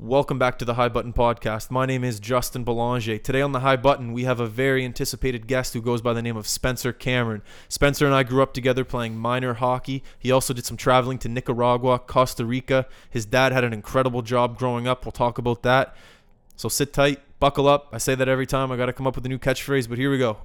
Welcome back to the High Button Podcast. My name is Justin Belanger. Today on the High Button, we have a very anticipated guest who goes by the name of Spencer Cameron. Spencer and I grew up together playing minor hockey. He also did some traveling to Nicaragua, Costa Rica. His dad had an incredible job growing up. We'll talk about that. So sit tight, buckle up. I say that every time. I got to come up with a new catchphrase, but here we go.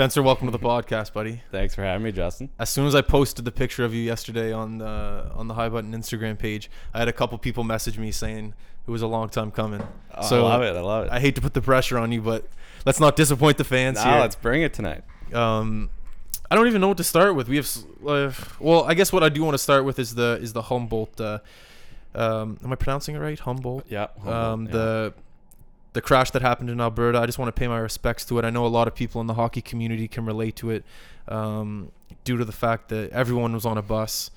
Spencer, welcome to the podcast, buddy. Thanks for having me, Justin. As soon as I posted the picture of you yesterday on the on the High Button Instagram page, I had a couple people message me saying it was a long time coming. Oh, I love it. I love it. I hate to put the pressure on you, but let's not disappoint the fans now here. let's bring it tonight. um, I don't even know what to start with. We have, uh, well, I guess what I do want to start with is the is the Humboldt. Uh, um, am I pronouncing it right? Humboldt. Yeah. Um, yeah. the the crash that happened in Alberta. I just want to pay my respects to it. I know a lot of people in the hockey community can relate to it, um, due to the fact that everyone was on a bus.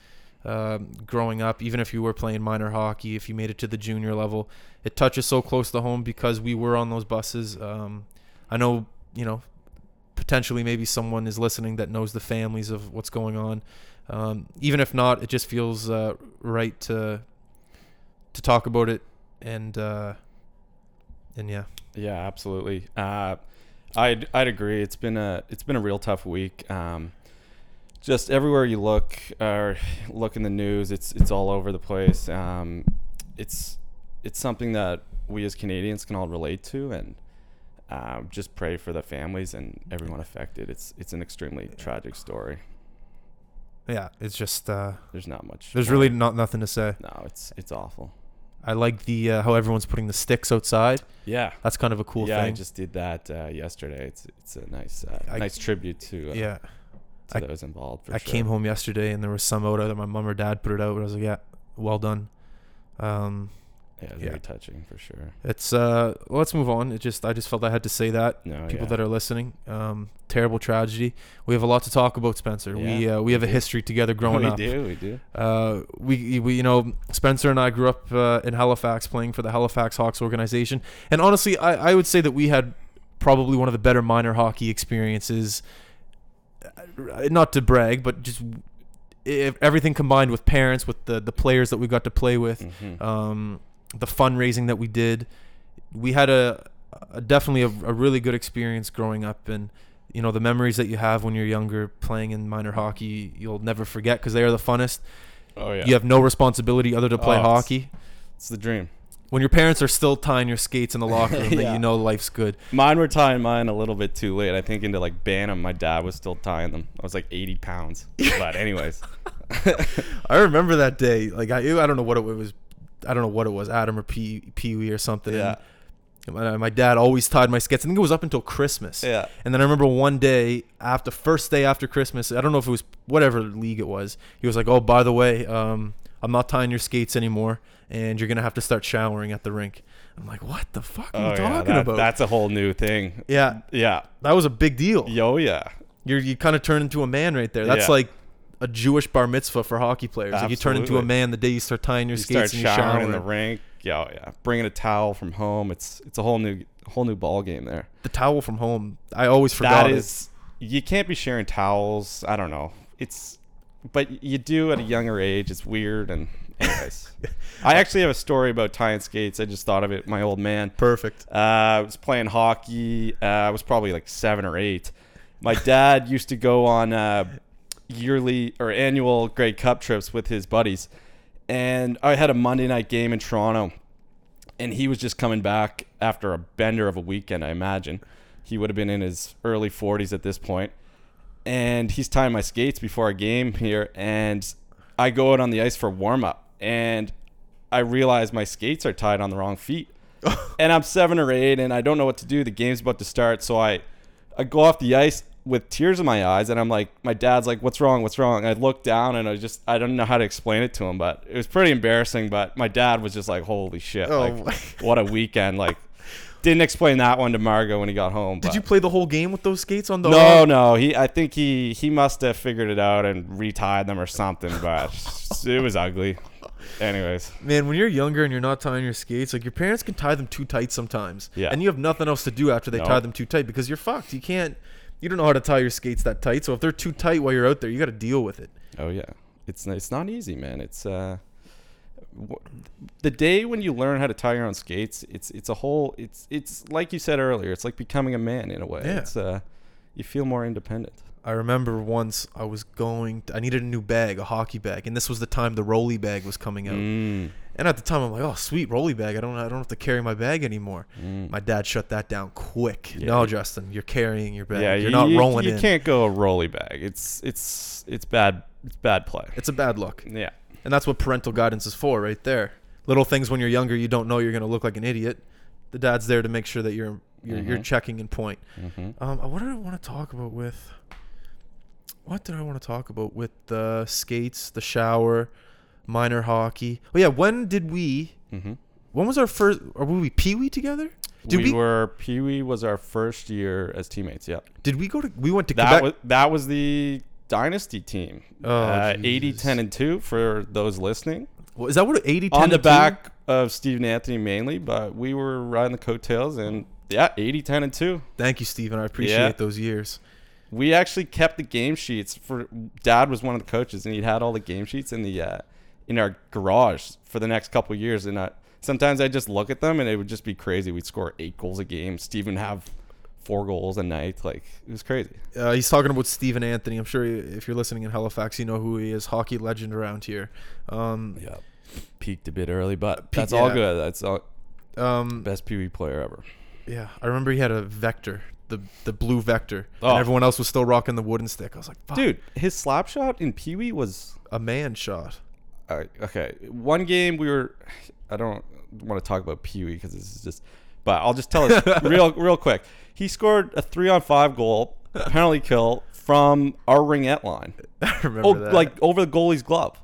Um, growing up, even if you were playing minor hockey, if you made it to the junior level, it touches so close to home because we were on those buses. Um, I know, you know, potentially maybe someone is listening that knows the families of what's going on. Um, even if not, it just feels uh, right to to talk about it and uh, and yeah, Yeah, absolutely. Uh, I'd I'd agree. It's been a it's been a real tough week. Um, just everywhere you look or look in the news, it's it's all over the place. Um, it's it's something that we as Canadians can all relate to, and um, just pray for the families and everyone affected. It's it's an extremely tragic story. yeah, it's just uh, There's not much. there's more- really not nothing to say. no. It's it's awful. I like the uh, how everyone's putting the sticks outside. Yeah. That's kind of a cool yeah, I just did that uh, yesterday. It's it's a nice uh, I- nice tribute to uh, yeah, to I- those involved. I sure. came home yesterday and there was some out either my mom or dad put it out. But I was like, yeah, well done. Um, Yeah, yeah. very touching for sure. it's uh, let's move on. It just I just felt I had to say that. No, People yeah. that are listening, um, terrible tragedy. We have a lot to talk about, Spencer. we Yeah, uh, we have a history together growing we up. do, we do. Uh, we, we, you know, Spencer and I grew up uh, in Halifax playing for the Halifax Hawks organization. And honestly, I, I would say that we had probably one of the better minor hockey experiences. Uh, Not to brag, but just everything combined with parents, with the, the players that we got to play with, Mhm. um, the fundraising that we did. We had a, a definitely a, a really good experience growing up, and you know the memories that you have when you're younger playing in minor hockey, you'll never forget because they are the funnest. oh yeah, You have no responsibility other to play Oh, hockey. it's the dream. When your parents are still tying your skates in the locker room, that Yeah. you know life's good. Mine were tying mine a little bit too late. I think into like Bantam, my dad was still tying them. I was like 80 pounds. But anyways, I remember that day. Like I, I don't know what it was. I don't know what it was, Adam or Pee Pee Wee or something. yeah, And my, my dad always tied my skates. I think it was up until Christmas. yeah. And then I remember one day after first day after Christmas, I don't know if it was whatever league it was. He was like, "Oh, by the way, um, I'm not tying your skates anymore, and you're gonna have to start showering at the rink." I'm like, "What the fuck are Oh you yeah, talking that- about?" that's a whole new thing. yeah, Yeah. that was a big deal. Yo, yeah. You're you kind of turn into a man right there. That's Yeah. like a Jewish bar mitzvah for hockey players. Like you turn into a man the day you start tying your You skates and you shower. in the rink. Yo, yeah. Bringing a towel from home. It's it's a whole new whole new ball game there. the towel from home. I always forgot That it. is, you can't be sharing towels. I don't know. It's, but you do at a younger age. It's weird. And anyways, I actually have a story about tying skates. I just thought of it. My old man. perfect. Uh, I was playing hockey. Uh, I was probably like seven or eight. My dad used to go on uh, yearly or annual Grey Cup trips with his buddies, and I had a Monday night game in Toronto, and he was just coming back after a bender of a weekend. I imagine he would have been in his early 40s at this point, and he's tying my skates before a game here, and I go out on the ice for warm up, and I realize my skates are tied on the wrong feet, and I'm seven or eight, and I don't know what to do. The game's about to start, so I I go off the ice with tears in my eyes and I'm like my dad's like what's wrong what's wrong I looked down and I just I don't know how to explain it to him but it was pretty embarrassing but my dad was just like holy shit Oh like what a weekend like didn't explain that one to Margo when he got home Did you play the whole game with those skates on the? no no he I think he he must have figured it out and retied them or something but it was ugly anyways Man, when you're younger and you're not tying your skates, like your parents can tie them too tight sometimes. Yeah. And you have nothing else to do after they No. tie them too tight because you're fucked. You can't. You don't know how to tie your skates that tight. So if they're too tight while you're out there, you got to deal with it. Oh yeah, it's it's not easy, man. It's uh, wh- the day when you learn how to tie your own skates. It's it's a whole. It's it's like you said earlier. It's like becoming a man in a way. Yeah. It's uh, you feel more independent. I remember once I was going. I needed a new bag, a hockey bag, and this was the time the rolly bag was coming out. Mm, And at the time, I'm like, "Oh, sweet rolly bag! I don't, I don't have to carry my bag anymore." mm. My dad shut that down quick. Yeah. No, Justin, you're carrying your bag. yeah, you're you, not you, rolling You in. can't go a rolly bag. It's it's it's bad. It's bad play. It's a bad look. Yeah. And that's what parental guidance is for, right there. Little things when you're younger, you don't know you're gonna look like an idiot. The dad's there to make sure that you're you're, you're Mhm. checking in point. hmm Um, what did I want to talk about with? What did I want to talk about with the skates, the shower, minor hockey? Oh yeah, when did we? hmm When was our first? Or were we pee wee together? Did we, we, were Pee Wee was our first year as teammates. Yeah. Did we go to? We went to That Quebec. was that was the dynasty team. Oh, uh, 80 10 and 2 for those listening. Well, is that what 80 on 10 the and two? back of Steve Anthony mainly, but we were riding the coattails and yeah, 80 10 and 2. Thank you, Steven. I appreciate Yeah. those years. We actually kept the game sheets for dad was one of the coaches and he had all the game sheets in the uh, in our garage for the next couple years and I, sometimes I just look at them and it would just be crazy. We'd score 8 goals a game. Steve would have 4 goals a night. Like it was crazy. Uh, he's talking about Stephen Anthony. I'm sure if you're listening in Halifax, you know who he is. Hockey legend around here. Um, Yeah. Peaked a bit early, but Peak- that's all yeah. good. That's all, um, best Pee Wee player ever. yeah, I remember he had a Vector, the the blue Vector, Oh. and everyone else was still rocking the wooden stick. I was like, Fuck, Dude, his slap shot in Pee Wee was a man shot. Okay. One game we were, I don't want to talk about Pee Wee because this is just, but I'll just tell it real, real quick. He scored a three on five goal, penalty kill from our ringette line. I remember Oh, that. like over the goalie's glove.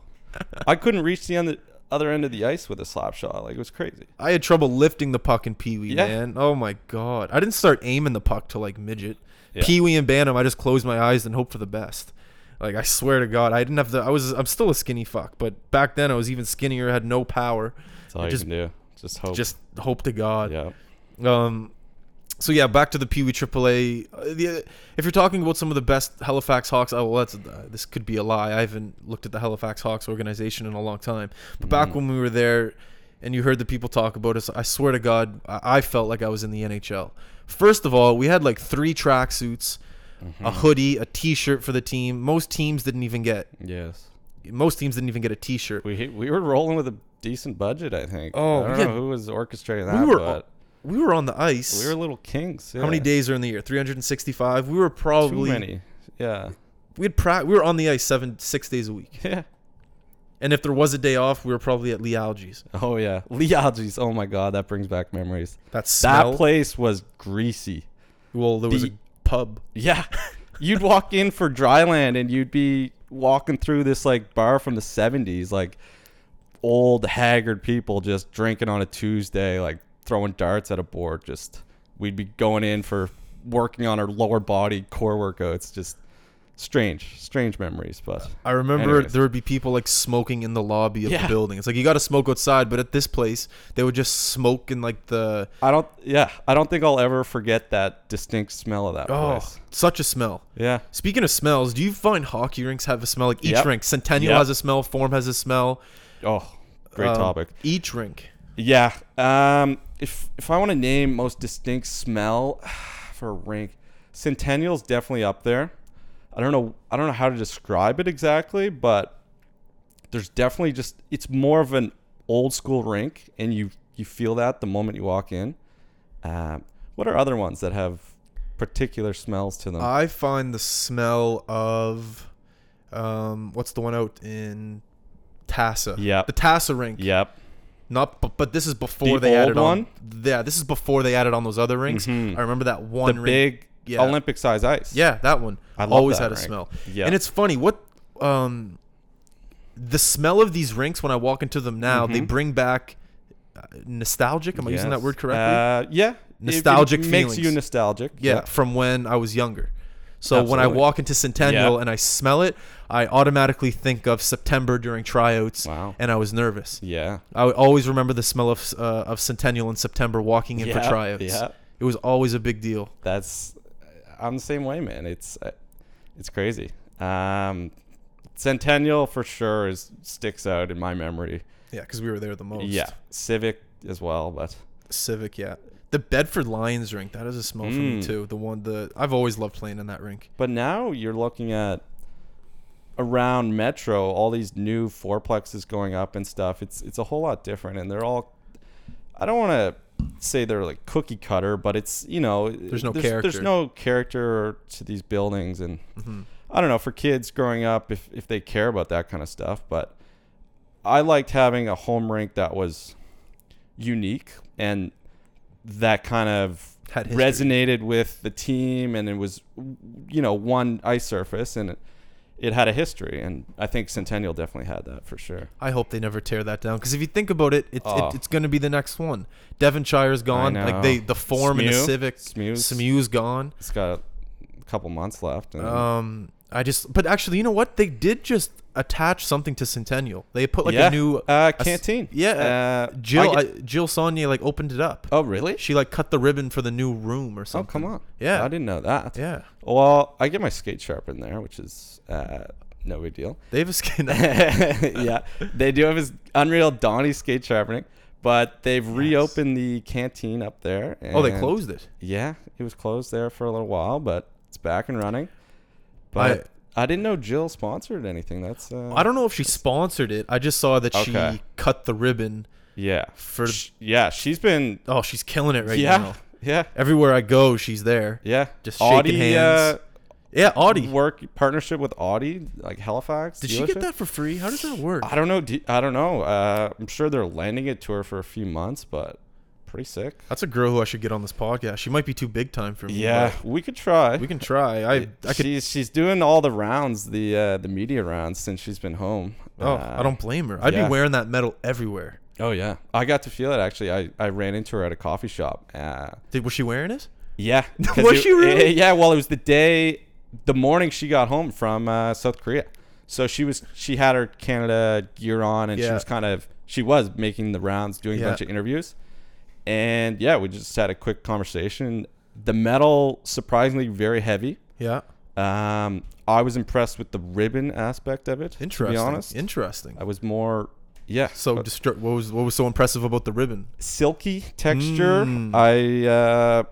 I couldn't reach the end, other end of the ice with a slap shot. Like it was crazy. I had trouble lifting the puck in Pee Wee, Yeah. man. Oh my god, I didn't start aiming the puck till like midget. Yeah. Pee Wee and Bantam, I just closed my eyes and hoped for the best. Like I swear to God, I didn't have the. I was. I'm still a skinny fuck, but back then I was even skinnier. Had no power. That's all I you just- can do. Just hope. Just hope to God. yeah. Um, so yeah, back to the Pee Wee AAA. Uh, the, if you're talking about some of the best Halifax Hawks, oh, well, that's uh, this could be a lie. I haven't looked at the Halifax Hawks organization in a long time. But back Mm. when we were there, and you heard the people talk about us, I swear to God, I, I felt like I was in the NHL. First of all, we had like three tracksuits, Mm-hmm. a hoodie, a T-shirt for the team. Most teams didn't even get. Yes. Most teams didn't even get a T-shirt. We we were rolling with a decent budget, I think. Oh, I don't we know who was orchestrating that. We were but we were on the ice. we were little kings. How many days are in the year? 365. We were probably Too many. Yeah. we had pra- we were on the ice seven six days a week. Yeah. And if there was a day off, we were probably at Lee Algie's. Oh yeah. Lee Algie's. Oh my god, that brings back memories. That smell. That place was greasy. well, there was the- a pub. Yeah. you'd walk in for dryland and you'd be walking through this like bar from the 70s like old haggard people just drinking on a Tuesday like throwing darts at a board just we'd be going in for working on our lower body core workouts just strange strange memories but I remember Anyways. there would be people like smoking in the lobby of Yeah. the building. It's like you got to smoke outside, but at this place they would just smoke in like the I don't yeah I don't think I'll ever forget that distinct smell of that oh, place such a smell. yeah Speaking of smells, do you find hockey rinks have a smell? Like each Yep. rink, Centennial Yep. has a smell, Forum has a smell. oh great Um, topic Each rink. Yeah. Um, if if I want to name most distinct smell for a rink, Centennial's definitely up there. I don't know. I don't know how to describe it exactly, but there's definitely just it's more of an old school rink, and you you feel that the moment you walk in. Um, what are other ones that have particular smells to them? I find the smell of um what's the one out in Tassa? Yep. The Tassa rink. yep. Not but, but this is before The they added on one? Yeah, this is before they added on those other rinks. Mhm. I remember that one The rink. big yeah. Olympic size ice. Yeah, that one. I always that had a smell. Yeah. And it's funny what um the smell of these rinks when I walk into them now, they Mhm. bring back uh, nostalgic. Am I using that word correctly? Uh, yeah. It- Nostalgic it, makes you nostalgic. yeah, from when I was younger. So when I walk into Centennial Yeah. and I smell it, I automatically think of September during tryouts, Wow. and I was nervous. Yeah. I would always remember the smell of uh, of Centennial in September walking in for tryouts. Yeah. It was always a big deal. That's I'm the same way, man. It's uh, it's crazy. Um, Centennial for sure is sticks out in my memory. Yeah, because we were there the most. Yeah, Civic as well, but Civic, yeah. The Bedford Lions rink, that is a smell for me Mm. too. The one the I've always loved playing in that rink. but now you're looking at around Metro, all these new fourplexes going up and stuff. It's it's a whole lot different, and they're all. I don't want to say they're like cookie cutter, but it's you know There's no There's character. no character to these buildings, and hmm I don't know for kids growing up if if they care about that kind of stuff, but I liked having a home rink that was unique and that kind of Had resonated with the team and it was you know one ice surface and it, it had a history and I think Centennial definitely had that for sure. I hope they never tear that down because if you think about it, oh. it's Oh. it, it's going to be the next one. Devonshire's gone. Like they the form in the Smew. Civic. Smew's- Smew's gone. It's got a couple months left. And Um, I just but actually, you know what? They did just attach something to Centennial. They put like yeah, a new uh, a canteen. yeah, uh, Jill I I Jill Saulnier like opened it up. oh really? She like cut the ribbon for the new room or something. Oh come on. Yeah. I didn't know that. Yeah, Well, I get my skate sharp in there, which is uh, no big deal. they have a skin. yeah, they do have his Unreal Donnie skate sharpening, but they've reopened the canteen up there. oh, they closed it. Yeah, it was closed there for a little while, but it's back and running. But I, didn't know Jill sponsored anything. That's uh, I don't know if she sponsored it. I just saw that Okay. she cut the ribbon Yeah, for. Sh- yeah, she's been oh, she's killing it right yeah, now. yeah, Everywhere I go, she's there. yeah. Just shaking Audi, hands. Uh, Yeah, Audi. work partnership with Audi, like Halifax. Did she get dealership? that for free? How does that work? I don't know. I don't know. Uh, I'm sure they're lending it to her for a few months, but pretty sick. That's a girl who I should get on this podcast. She might be too big time for me. Yeah, we could try. we can try. I I could. she's she's doing all the rounds, the uh, the media rounds since she's been home. Oh, Uh, I don't blame her. I'd yeah. be wearing that medal everywhere. Oh yeah, I got to feel it actually. I, I ran into her at a coffee shop. Uh, Did was she wearing it? yeah, Was it- she really? eh, yeah. Well, it was the day, the morning she got home from uh, South Korea. So she was she had her Canada gear on, and she was kind of she was making the rounds, doing a bunch of interviews, and yeah, we just had a quick conversation. The metal surprisingly very heavy. Yeah. Um, I was impressed with the ribbon aspect of it. Interesting. To be honest, Interesting. I was more, yeah. So distru- what was what was so impressive about the ribbon? silky texture. Mm. I, uh,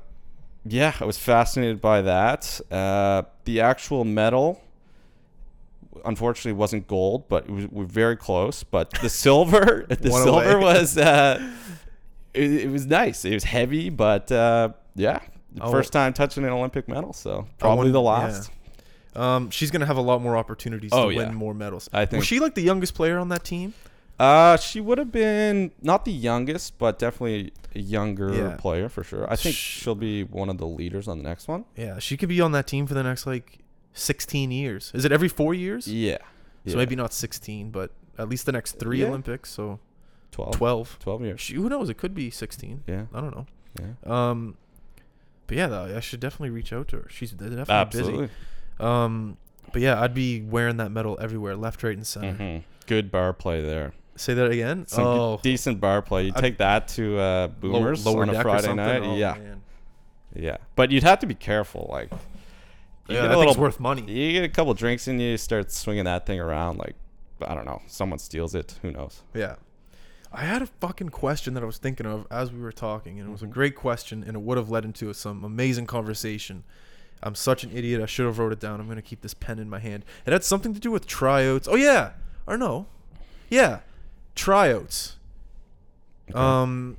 yeah, I was fascinated by that. Uh, the actual metal, unfortunately, wasn't gold, but it was, we're very close. But the silver, the silver away. was, uh, it, it was nice. It was heavy, but uh, yeah, Oh. first time touching an Olympic medal, so probably the yeah. last. Um, she's gonna have a lot more opportunities Oh, to yeah. win more medals. I think- was she like the youngest player on that team? Uh, she would have been not the youngest, but definitely a younger Yeah. player for sure. I think Sh- she'll be one of the leaders on the next one. Yeah, she could be on that team for the next like 16 years. Is it every four years? Yeah. So Yeah. maybe not 16, but at least the next three Yeah. Olympics. So 12. 12. 12 years. She, who knows? It could be 16. Yeah. I don't know. Yeah. Um, but yeah, though, I should definitely reach out to her. She's definitely Absolutely. busy. Um, but yeah, I'd be wearing that medal everywhere, left, right, and center. Mhm. Good bar play there. Say that again. Some oh, decent bar play. You take that to uh, Boomers lower on a Friday night. Oh, yeah. man. Yeah. But you'd have to be careful. Like, you Yeah, get a little worth money. You get a couple drinks in you, you start swinging that thing around. Like, I don't know. Someone steals it. Who knows? Yeah. I had a fucking question that I was thinking of as we were talking, and it was a Mhm. great question, and it would have led into some amazing conversation. I'm such an idiot. I should have wrote it down. I'm gonna keep this pen in my hand. It had something to do with tryouts. Oh yeah, or no, yeah, tryouts. Okay. Um,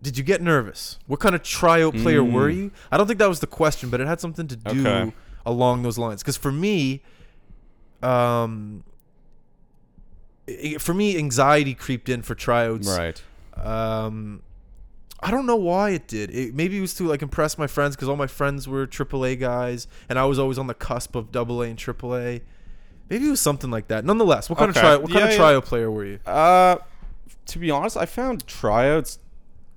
did you get nervous? What kind of tryout player were Mm. you? I don't think that was the question, but it had something to do Okay. along those lines. Because for me, um, i- for me, anxiety creeped in for tryouts. Right. Um, I don't know why it did. It, maybe it was to like impress my friends because all my friends were AAA guys, and I was always on the cusp of AA and AAA. Maybe it was something like that. Nonetheless, what kind Okay. of try? What kind Yeah, of yeah. tryout player were you? Uh, to be honest, I found tryouts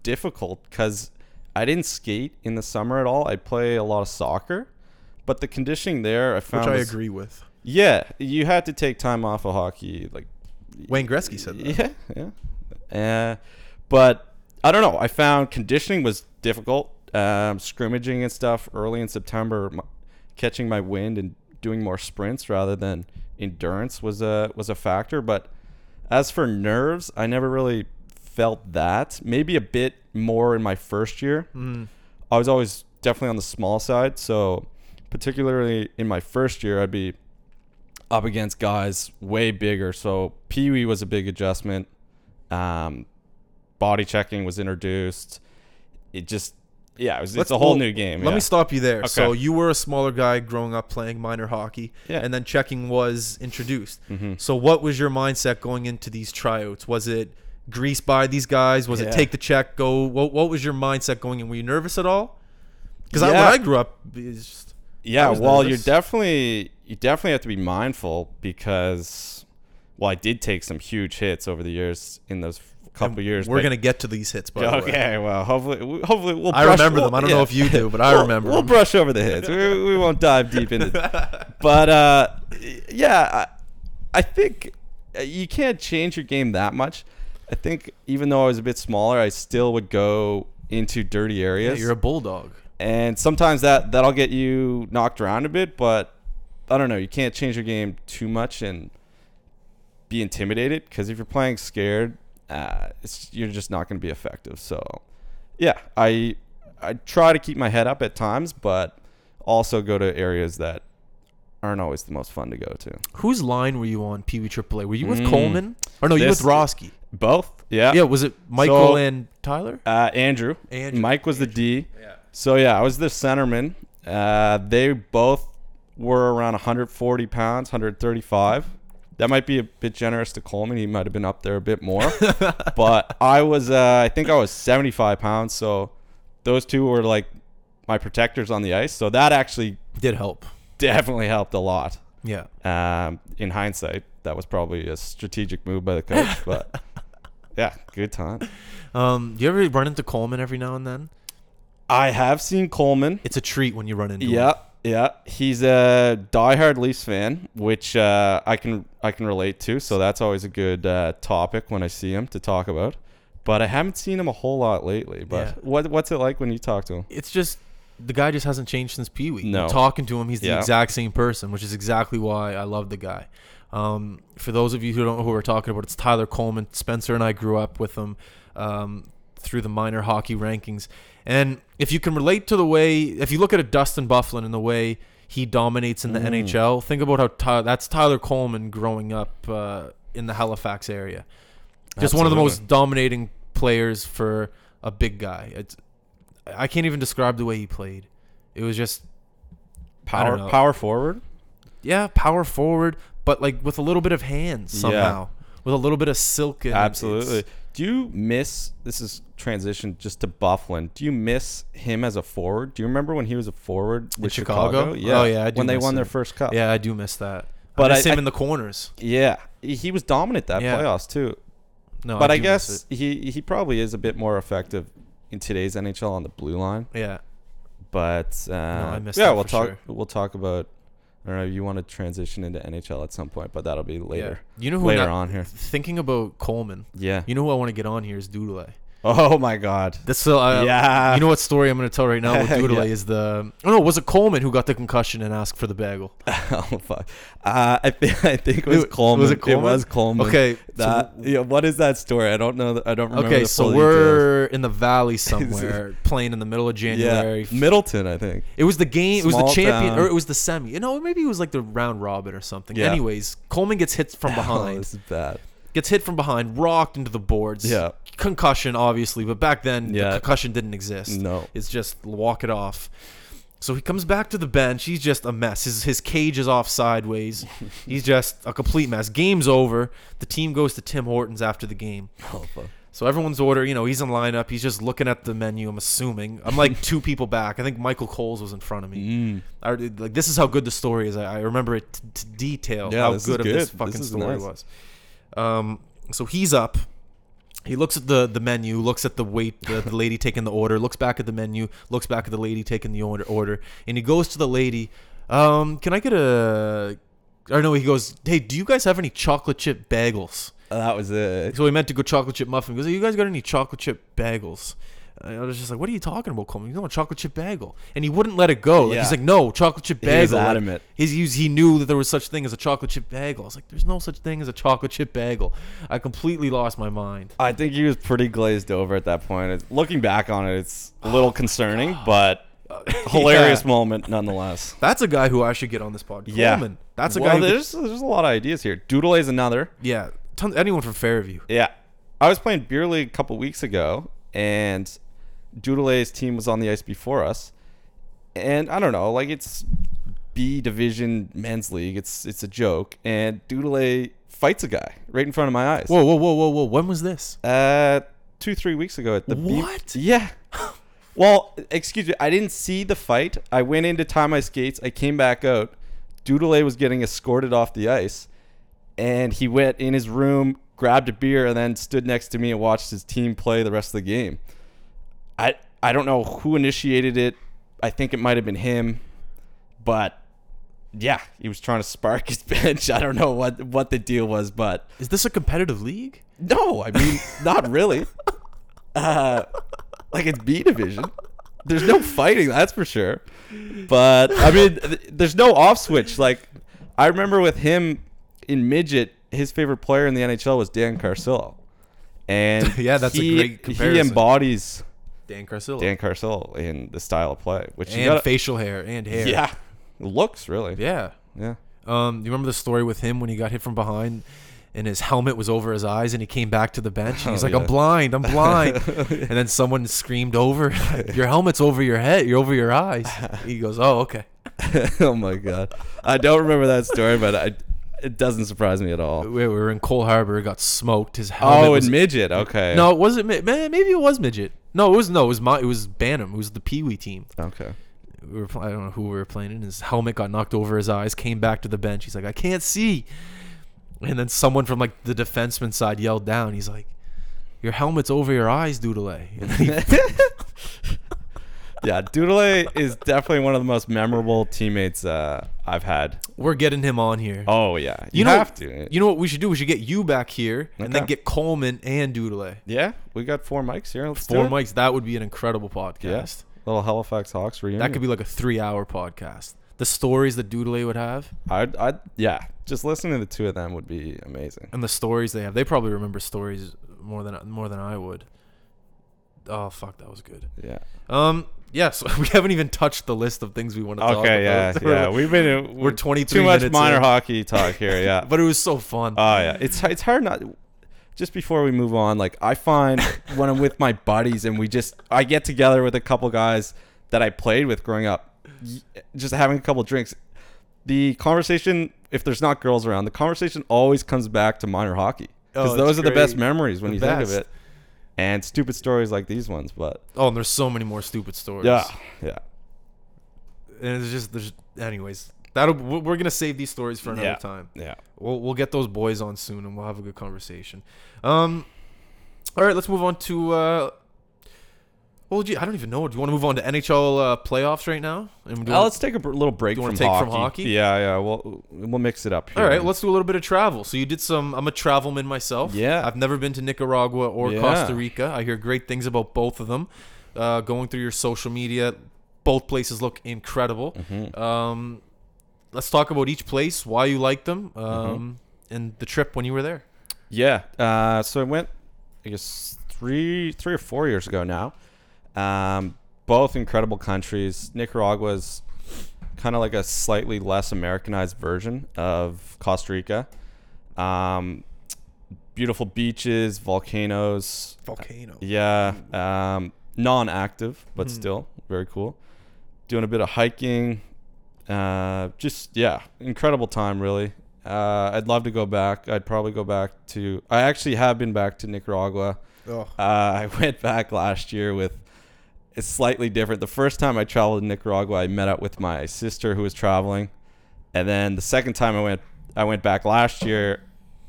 difficult because I didn't skate in the summer at all. I play a lot of soccer, but the conditioning there, I found. Which I was- agree with. Yeah, you had to take time off of hockey, like Wayne Gretzky said that. Yeah, yeah. Uh, but I don't know. I found conditioning was difficult. Um, scrimmaging and stuff early in September, m- catching my wind and doing more sprints rather than endurance was a was a factor. But as for nerves, I never really felt that. Maybe a bit more in my first year. Mm. I was always definitely on the small side. So, particularly in my first year, I'd be up against guys way bigger. So, Pee Wee was a big adjustment. Um, body checking was introduced. It just, yeah, it was, it's a whole well, new game. Let yeah. me stop you there. So you were a smaller guy growing up playing minor hockey, Yeah. and then checking was introduced. Mhm. So what was your mindset going into these tryouts? Was it grease by these guys? Was it take the check, go? What, what was your mindset going in? Were you nervous at all? Because I, when I grew up, just, Yeah, well, nervous. you're definitely you definitely have to be mindful because well, I did take some huge hits over the years in those couple years. we're gonna get to these hits. By the way. Okay, well, hopefully, hopefully we'll. I brush- remember them. I don't know if you do, but I We'll- remember We'll them. brush over the hits. we, we won't dive deep into. But uh, yeah, I, I think uh, you can't change your game that much. I think even though I was a bit smaller, I still would go into dirty Yeah, areas, you're a bulldog. and sometimes that that'll get you knocked around a bit. But I don't know. You can't change your game too much and be intimidated because if you're playing scared, uh, it's, you're just not going to be effective. So, yeah, I I try to keep my head up at times, but also go to areas that aren't always the most fun to go to. Whose line were you on Pee Wee AAA? Were you with Mm. Coleman? Or no, you with Roski? Both, yeah. Yeah, was it Michael So- and Tyler? Uh, Andrew. Andrew. Mike was the D. Yeah. So yeah, I was the centerman. Uh, they both were around 140 pounds, 135. That might be a bit generous to Coleman. He might have been up there a bit more. but I was, uh, I think I was 75 pounds. So those two were like my protectors on the ice. So that actually Did help. definitely helped a lot. Yeah. Um, in hindsight, that was probably a strategic move by the coach. But yeah, good time. Um, do you ever run into Coleman every now and then? I have seen Coleman. It's a treat when you run into him. Yeah, yeah. He's a diehard Leafs fan, which uh, I can I can relate to. So that's always a good uh, topic when I see him to talk about. But I haven't seen him a whole lot lately. But Yeah. what what's it like when you talk to him? It's just the guy just hasn't changed since Pee Wee. No. Talking to him, he's the Yeah. exact same person, which is exactly why I love the guy. Um, for those of you who don't know who we're talking about, it's Tyler Coleman. Spencer and I grew up with him um, through the minor hockey rankings. And if you can relate to the way, if you look at a Dustin Byfuglien and the way he dominates in the Mm. NHL, think about how Ty- that's Tyler Coleman growing up uh, in the Halifax area. Just one of the most dominating players for a big guy. It's I can't even describe the way he played. It was just Power power forward. yeah, power forward, but like with a little bit of hands Yeah. somehow, with a little bit of silk. In. Absolutely. Do you miss this is transition just to Byfuglien? Do you miss him as a forward? Do you remember when he was a forward with Chicago? Yeah. Oh, yeah, I do when they won their first cup. yeah, I do miss that. But I miss I- him I- in the corners. Yeah. He was dominant that Yeah. playoffs too. No, but I, miss guess he he probably is a bit more effective in today's NHL on the blue line. yeah. But uh, I yeah, that we'll talk. sure. We'll talk about. I don't know. You want to transition into NHL at some point, but that'll be later. Yeah. You know who Later not- on here. Thinking about Coleman, Yeah. you know who I want to get on here is Doodle. Oh my God. That's still, uh, Yeah. You know what story I'm going to tell right now with Doodle Yeah. is the. Oh no, was it Coleman who got the concussion and asked for the bagel? oh fuck. Uh, I think I think it was It- Coleman. was it Coleman? was Coleman. Okay, That so- yeah. What is that story? I don't know. The, I don't remember. Okay, so we're in the valley somewhere, playing in the middle of. January. Yeah. Middleton, I think. It was the game. It was the champion, town. or it was the semi. You know, maybe it was like the round robin or something. Yeah. Anyways, Coleman gets hit from Oh, behind, this is bad. gets hit from behind, rocked into the boards. Yeah. Concussion obviously, but back then Yeah. the concussion didn't exist. No. it's just walk it off. So he comes back to the bench. He's just a mess. His his cage is off sideways. He's just a complete mess. Game's over. The team goes to Tim Hortons after the game. So everyone's order, you know, he's in lineup. He's just looking at the menu. I'm assuming. I'm like two people back. I think Michael Coles was in front of me. Mm. I, like this is how good the story is. I, I remember it t- to detail Yeah, how is good of this good. This fucking story nice. was. Um, so he's up. He looks at the the menu, looks at the wait, the, the lady taking the order, looks back at the menu, looks back at the lady taking the order, order, and he goes to the lady. Um, can I get a? Or no, he goes, "Hey, do you guys have any chocolate chip bagels?" That was it. So he meant to go chocolate chip muffin. He goes, hey, you guys got any chocolate chip bagels? I was just like, what are you talking about, Coleman? You know, a chocolate chip bagel. And he wouldn't let it go. Like, Yeah. He's like, no, chocolate chip bagel. He was Like, adamant. he's, he's, he knew that there was such thing as a chocolate chip bagel. I was like, there's no such thing as a chocolate chip bagel. I completely lost my mind. I think he was pretty glazed over at that point. It's, looking back on it, it's a little oh, concerning, but uh, hilarious Yeah. moment nonetheless. That's a guy who I should get on this podcast. Yeah. Coleman. That's a well, guy who could- There's there's a lot of ideas here. Doodle is another. yeah, ton, anyone from Fairview. Yeah. I was playing beer league a couple weeks ago, and Doodle's team was on the ice before us. And I don't know, like it's B division men's league. It's it's a joke. And Doodle fights a guy right in front of my eyes. Whoa, whoa, whoa, whoa, whoa. When was this? Uh, two three weeks ago at the B- What? yeah. Well, excuse me. I didn't see the fight. I went in to tie my skates. I came back out. Doodle was getting escorted off the ice, and he went in his room, grabbed a beer, and then stood next to me and watched his team play the rest of the game. I I don't know who initiated it. I think it might have been him, but yeah, he was trying to spark his bench. I don't know what what the deal was, but Is this a competitive league? no, I mean, not really. Uh, like it's B division. There's no fighting, that's for sure. But I mean, th- there's no off switch. Like I remember with him in midget, his favorite player in the NHL was Dan Carcillo, and Yeah, that's a he, great He embodies Dan Carcillo. Dan Carcillo in the style of play, which and gotta- facial hair and hair. yeah, looks really Yeah. yeah. Um, you remember the story with him when he got hit from behind and his helmet was over his eyes and he came back to the bench and he's Oh, like, yeah. I'm blind, I'm blind. and then someone screamed over, Your helmet's over your head, you're over your eyes. He goes, Oh, okay. oh my god, I don't remember that story, but I, it doesn't surprise me at all. We were in Cole Harbor, got smoked. His helmet Oh, was, in midget. Okay. No, it wasn't maybe it was midget. No, it was no, it was my it was Bantam, it was the Pee Wee team. Okay. we were I don't know who we were playing in. His helmet got knocked over his eyes. Came back to the bench. He's like, I can't see. And then someone from like the defenseman side yelled down. He's like, Your helmet's over your eyes, Doodle. And he- Yeah, Doodle is definitely one of the most memorable teammates uh, I've had. we're getting him on here. Oh yeah, you, you know, have to. You know what we should do? We should get you back here and then get Coleman and Doodle. yeah, we got four mics here. Let's Four mics. That would be an incredible podcast. Yes. Little Halifax Hawks reunion. That could be like a three-hour podcast. The stories that Doodle would have I'd, I'd, yeah. Just listening to the two of them would be amazing. and the stories they have. They probably remember stories more than more than I would. Oh fuck, that was good. Yeah. Um. Yes, we haven't even touched the list of things we want to talk about. Okay. Yeah. Yeah. We've been. We're 23 Too much minor in. hockey talk here. Yeah. but it was so fun. Oh yeah, it's it's hard not. Just before we move on, like I find when I'm with my buddies and we just I get together with a couple guys that I played with growing up, just having a couple drinks. The conversation, if there's not girls around, the conversation always comes back to minor hockey because Oh, those are the best memories when The you think of it. And stupid stories like these ones, but oh, and there's so many more stupid stories. yeah, yeah, and it's just there's anyways. That'll we're gonna save these stories for another Yeah. time. yeah. We'll we'll get those boys on soon and we'll have a good conversation. Um. All right, let's move on to. uh well, gee, I don't even know. Do you want to move on to NHL uh, playoffs right now? And do Uh, let's take a br- little break do you from, wanna take hockey. from hockey? Yeah, yeah. We'll we'll mix it up. Here. All right, let's do a little bit of travel. So you did some. I'm a travelman myself. Yeah. I've never been to Nicaragua or Yeah. Costa Rica. I hear great things about both of them. Uh, going through your social media, both places look incredible. Mm-hmm. Um, let's talk about each place, why you like them, Mm-hmm. um, and the trip when you were there. Yeah. Uh, so I went, I guess three, three or four years ago now. Um, both incredible countries. Nicaragua's kind of like a slightly less Americanized version of Costa Rica. Um, beautiful beaches, volcanoes. Volcano. Yeah, um, non-active, but Mhm. still very cool. Doing a bit of hiking. Uh, just yeah, incredible time really. Uh, I'd love to go back. I'd probably go back to. I actually have been back to Nicaragua. Oh. Uh, I went back last year with. It's slightly different. The first time I traveled to Nicaragua, I met up with my sister who was traveling, and then the second time I went, I went back last year,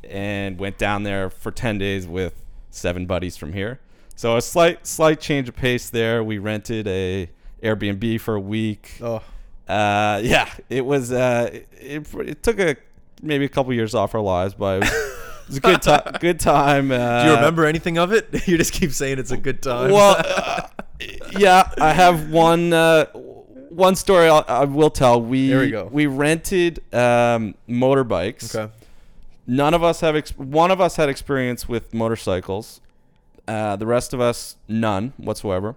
and went down there for ten days with seven buddies from here. So a slight, slight change of pace there. We rented a Airbnb for a week. Oh. Uh, yeah, it was. Uh, it, it took a maybe a couple years off our lives, but it was, a good time. Good time. Uh, Do you remember anything of it? you just keep saying it's a good time. Well, uh, yeah, I have one. Uh, one story I'll, I will tell. We There we go. we rented um, motorbikes. okay. None of us have. Ex- one of us had experience with motorcycles. Uh, the rest of us, none whatsoever.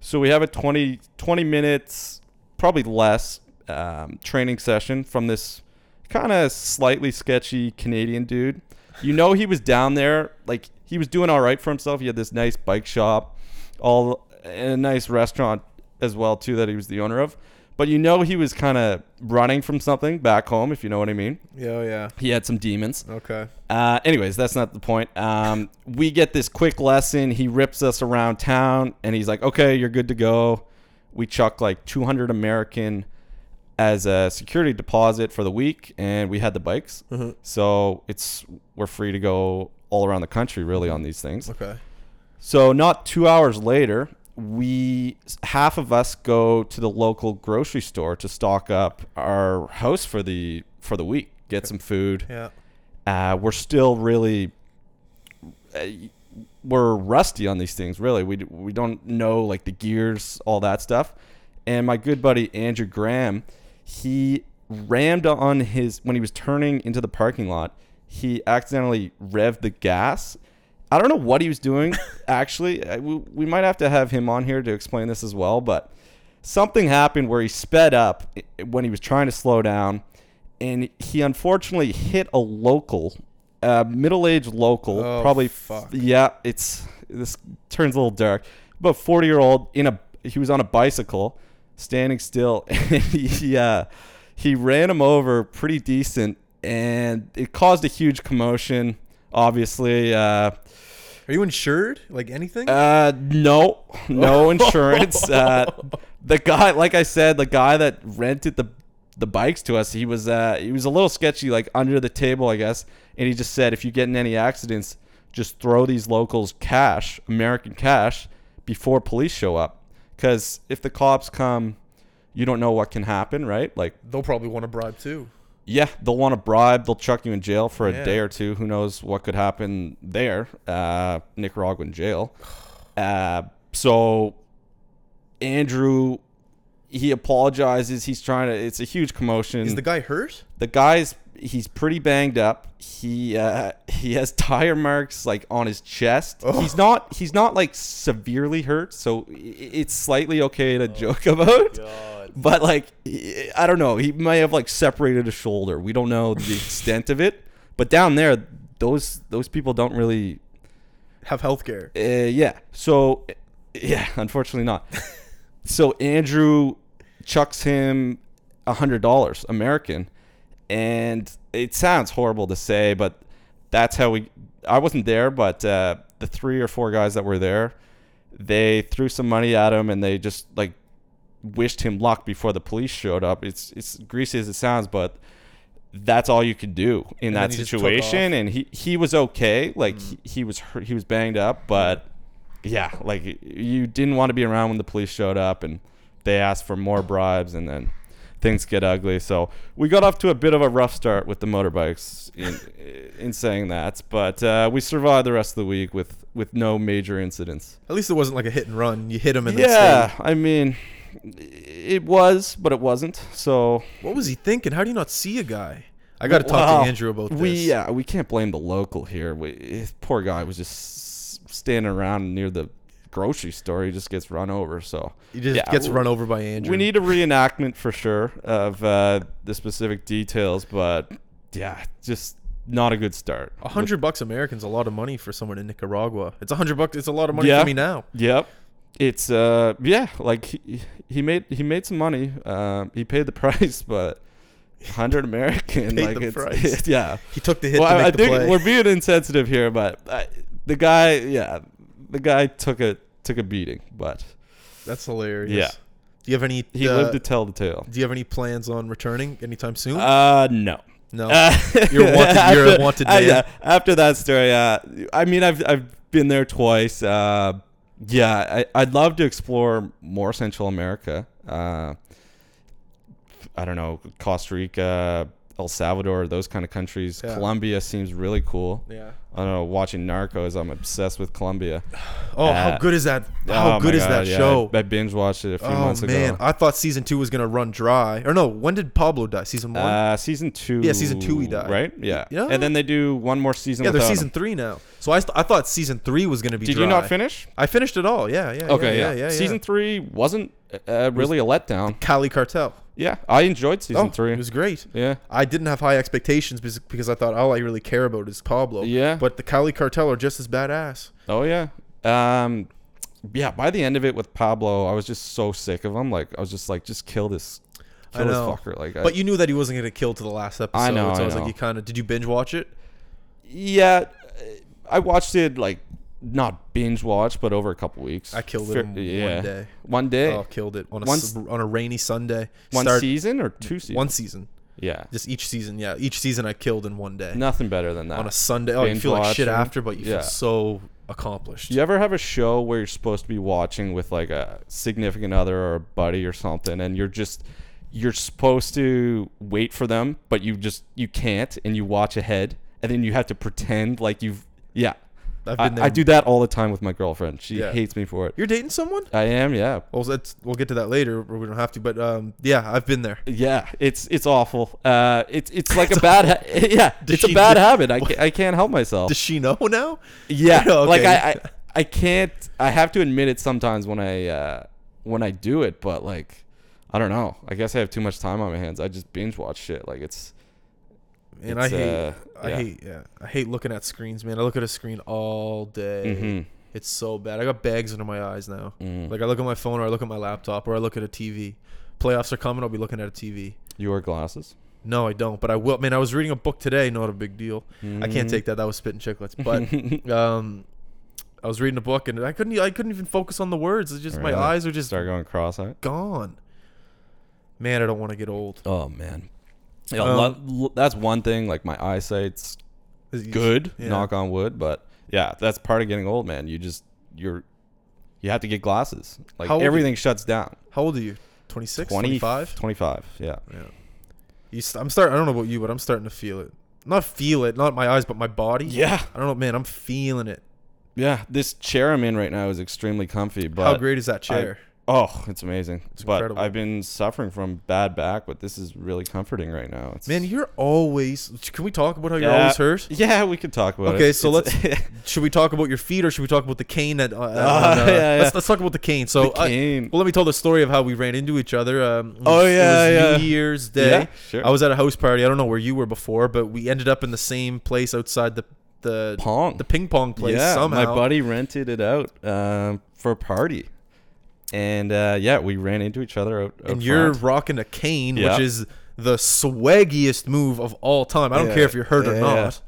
So we have a 20, 20 minutes, probably less, um, training session from this kind of slightly sketchy Canadian dude. You know, he was down there, like he was doing all right for himself. He had this nice bike shop, all a nice restaurant as well too that he was the owner of. But you know, he was kind of running from something back home, if you know what I mean. Yeah, oh, yeah. He had some demons. Okay. Uh, anyways, that's not the point. Um, we get this quick lesson. He rips us around town, and he's like, "Okay, you're good to go." We chuck like 200 American as a security deposit for the week, and we had the bikes, Mhm. so it's we're free to go all around the country really on these things. Okay. So not two hours later, we half of us go to the local grocery store to stock up our house for the for the week, get some food. Yeah. uh, we're still really uh, we're rusty on these things really. We, we don't know like the gears all that stuff. And my good buddy andrew graham he rammed on his when he was turning into the parking lot he accidentally revved the gas i don't know what he was doing actually Uh, we, we might have to have him on here to explain this as well but something happened where he sped up when he was trying to slow down and he unfortunately hit a local uh, middle-aged local Oh, probably fuck. yeah it's this turns a little dark about 40 year old in a he was on a bicycle standing still and he uh, he ran him over pretty decent and it caused a huge commotion obviously uh, Are you insured? Like anything? uh, no, no insurance. Uh, the guy, like I said, the guy that rented the the bikes to us, he was uh, he was a little sketchy, like under the table, I guess. And he just said, if you get in any accidents, just throw these locals cash, American cash, before police show up, because if the cops come, you don't know what can happen, right? Like They'll probably want to bribe too. Yeah, they'll want to bribe. They'll chuck you in jail for a Yeah. day or two. Who knows what could happen there? Uh, Nicaraguan jail. Uh, so Andrew, he apologizes. He's trying to. It's a huge commotion. Is the guy hurt? the guy's he's pretty banged up. He uh, he has tire marks like on his chest. Oh. He's not he's not like severely hurt, so it's slightly okay to joke about. But like I I don't know, he may have like separated a shoulder. We don't know the extent of it. But down there, those those people don't really Have health care. uh, yeah. So, yeah, unfortunately not. so Andrew chucks him a hundred dollars American, and it sounds horrible to say, but that's how we. I wasn't there, but uh, the three or four guys that were there, they threw some money at him, and they just like wished him luck before the police showed up. It's it's greasy as it sounds, but that's all you could do in And that then he just took situation and he he was okay like he, he was hurt, he was banged up but yeah like you didn't want to be around when the police showed up and they asked for more bribes and then things get ugly so we got off to a bit of a rough start with the motorbikes in in saying that but uh, we survived the rest of the week with with no major incidents At least it wasn't like a hit and run. You hit him and yeah stayed. i mean it was but it wasn't so What was he thinking? How do you not see a guy? I got to talk to Andrew about this. We yeah, we can't blame the local here. We, poor guy was just standing around near the grocery store. He just gets run over. So He just Yeah, gets run over by Andrew. we need a reenactment for sure of uh, the specific details. But yeah, just not a good start. A hundred bucks American's a lot of money for someone in Nicaragua. It's a hundred bucks. It's a lot of money Yeah. for me now. Yep. It's uh yeah, like he, he made he made some money. Um he paid the price, but 100 American Paid like the it's, price. yeah. He took the hit Well, I, make I the think play. we're being insensitive here, but I, the guy, yeah, the guy took a took a beating, but That's hilarious. Yeah. Do you have any? he uh, lived to tell the tale. Do you have any plans on returning anytime soon? Uh no. no. Uh, You're wanted- you're a wanted uh, man. yeah, after that story, uh, I mean, I've I've been there twice. Uh, yeah, I, I'd love to explore more Central America. Uh, I don't know, Costa Rica, El Salvador, those kind of countries. Yeah. Colombia seems really cool. yeah. I don't know, watching Narcos, I'm obsessed with Colombia. Oh, how Uh, good is that? How Oh good is that yeah, show? I, I binge watched it a few oh months man, ago. Man, I thought season two was gonna run dry. Or no, when did Pablo die? Season one. Uh, season two. Yeah, season two he died. Right? Yeah. Yeah. And then they do one more season. yeah, they're season him. three now. So I, st- I thought season three was gonna be. Did dry. you not finish? I finished it all. Yeah, yeah. Okay, yeah, yeah. yeah, yeah. Season three wasn't uh, really a letdown. Cali Cartel. Yeah, I enjoyed season oh, three. It was great. yeah, I didn't have high expectations because, because I thought all I really care about is Pablo. Yeah. But the Cali Cartel are just as badass. oh yeah, um, yeah. By the end of it with Pablo, I was just so sick of him. Like I was just like, just kill this, I kill this know. fucker. Like, I, But you knew that he wasn't gonna kill to the last episode. know, So I, I was know. like, you kind of did you binge watch it? yeah, I watched it like not binge watch, but over a couple weeks. I killed it in yeah. one day. One day, Oh, killed it on a Once- on a rainy Sunday. one Start- season or two seasons. One season. Yeah, Just each season. Yeah, each season I killed in one day. nothing better than that. on a Sunday. Oh, you feel like shit after, but you Yeah. feel so accomplished. Do you ever have a show where you're supposed to be watching with like a significant other or a buddy or something, and you're just you're supposed to wait for them, but you just you can't, and you watch ahead, and then you have to pretend like you've yeah. I've I, been there. I do that all the time with my girlfriend. She Yeah. hates me for it. You're dating someone? I am, yeah, Well, that's we'll get to that later. Or we don't have to. But um, yeah, I've been there. yeah. It's it's awful. Uh, it's it's like a bad ha- yeah. Does It's a she- bad habit. I, ca- I can't help myself. Does she know now? Yeah, Okay. like I, I, I can't. I have to admit it sometimes when I, uh, when I do it, but like, I don't know. I guess I have too much time on my hands. I just binge watch shit. Like it's, And I hate, uh, I yeah. hate, yeah, I hate looking at screens, man. I look at a screen all day. Mhm. It's so bad. I got bags under my eyes now. Mm. Like I look at my phone or I look at my laptop or I look at a TV. Playoffs are coming. I'll be looking at a TV. you wear glasses. No, I don't. But I will. Man, I was reading a book today. Not a big deal. I Mm. can't take that. That was spitting chiclets. But um, I was reading a book and I couldn't. I couldn't even focus on the words. It's just my eyes are just Start going cross-eyed. gone. Man, I don't want to get old. Oh man. Yeah, Um, lo- that's one thing. Like my eyesight's Is- good, Yeah. knock on wood. But yeah, that's part of getting old, man. You just you're, you have to get glasses. Like How old are you? everything shuts down. How old are you? 26, 20, 25? 25. Yeah. Yeah. You st- I'm starting. I don't know about you, but I'm starting to feel it. Not feel it, not my eyes, but my body. Yeah. I don't know, man. I'm feeling it. Yeah, this chair I'm in right now is extremely comfy. But How great is that chair? Oh, it's amazing. It's but incredible. I've been suffering from bad back, but this is really comforting right now. It's, man, you're always. Can we talk about how you're Yeah. always hurt? Yeah, we could talk about it. Okay, so It's- let's. Should we talk about your feet or should we talk about the cane? That uh, uh, yeah, yeah. Let's, let's talk about the cane. So, The I- well, let me tell the story of how we ran into each other. Um, Oh, yeah, was yeah. New Year's Day. Sure. I was at a house party. I don't know where you were before, but we ended up in the same place outside the the pong. the ping pong place. yeah, somehow. my buddy rented it out um, for a party, and uh, yeah, we ran into each other out. out and you're front. rocking a cane, Yeah. which is the swaggiest move of all time. I don't Yeah, care if you're hurt or not.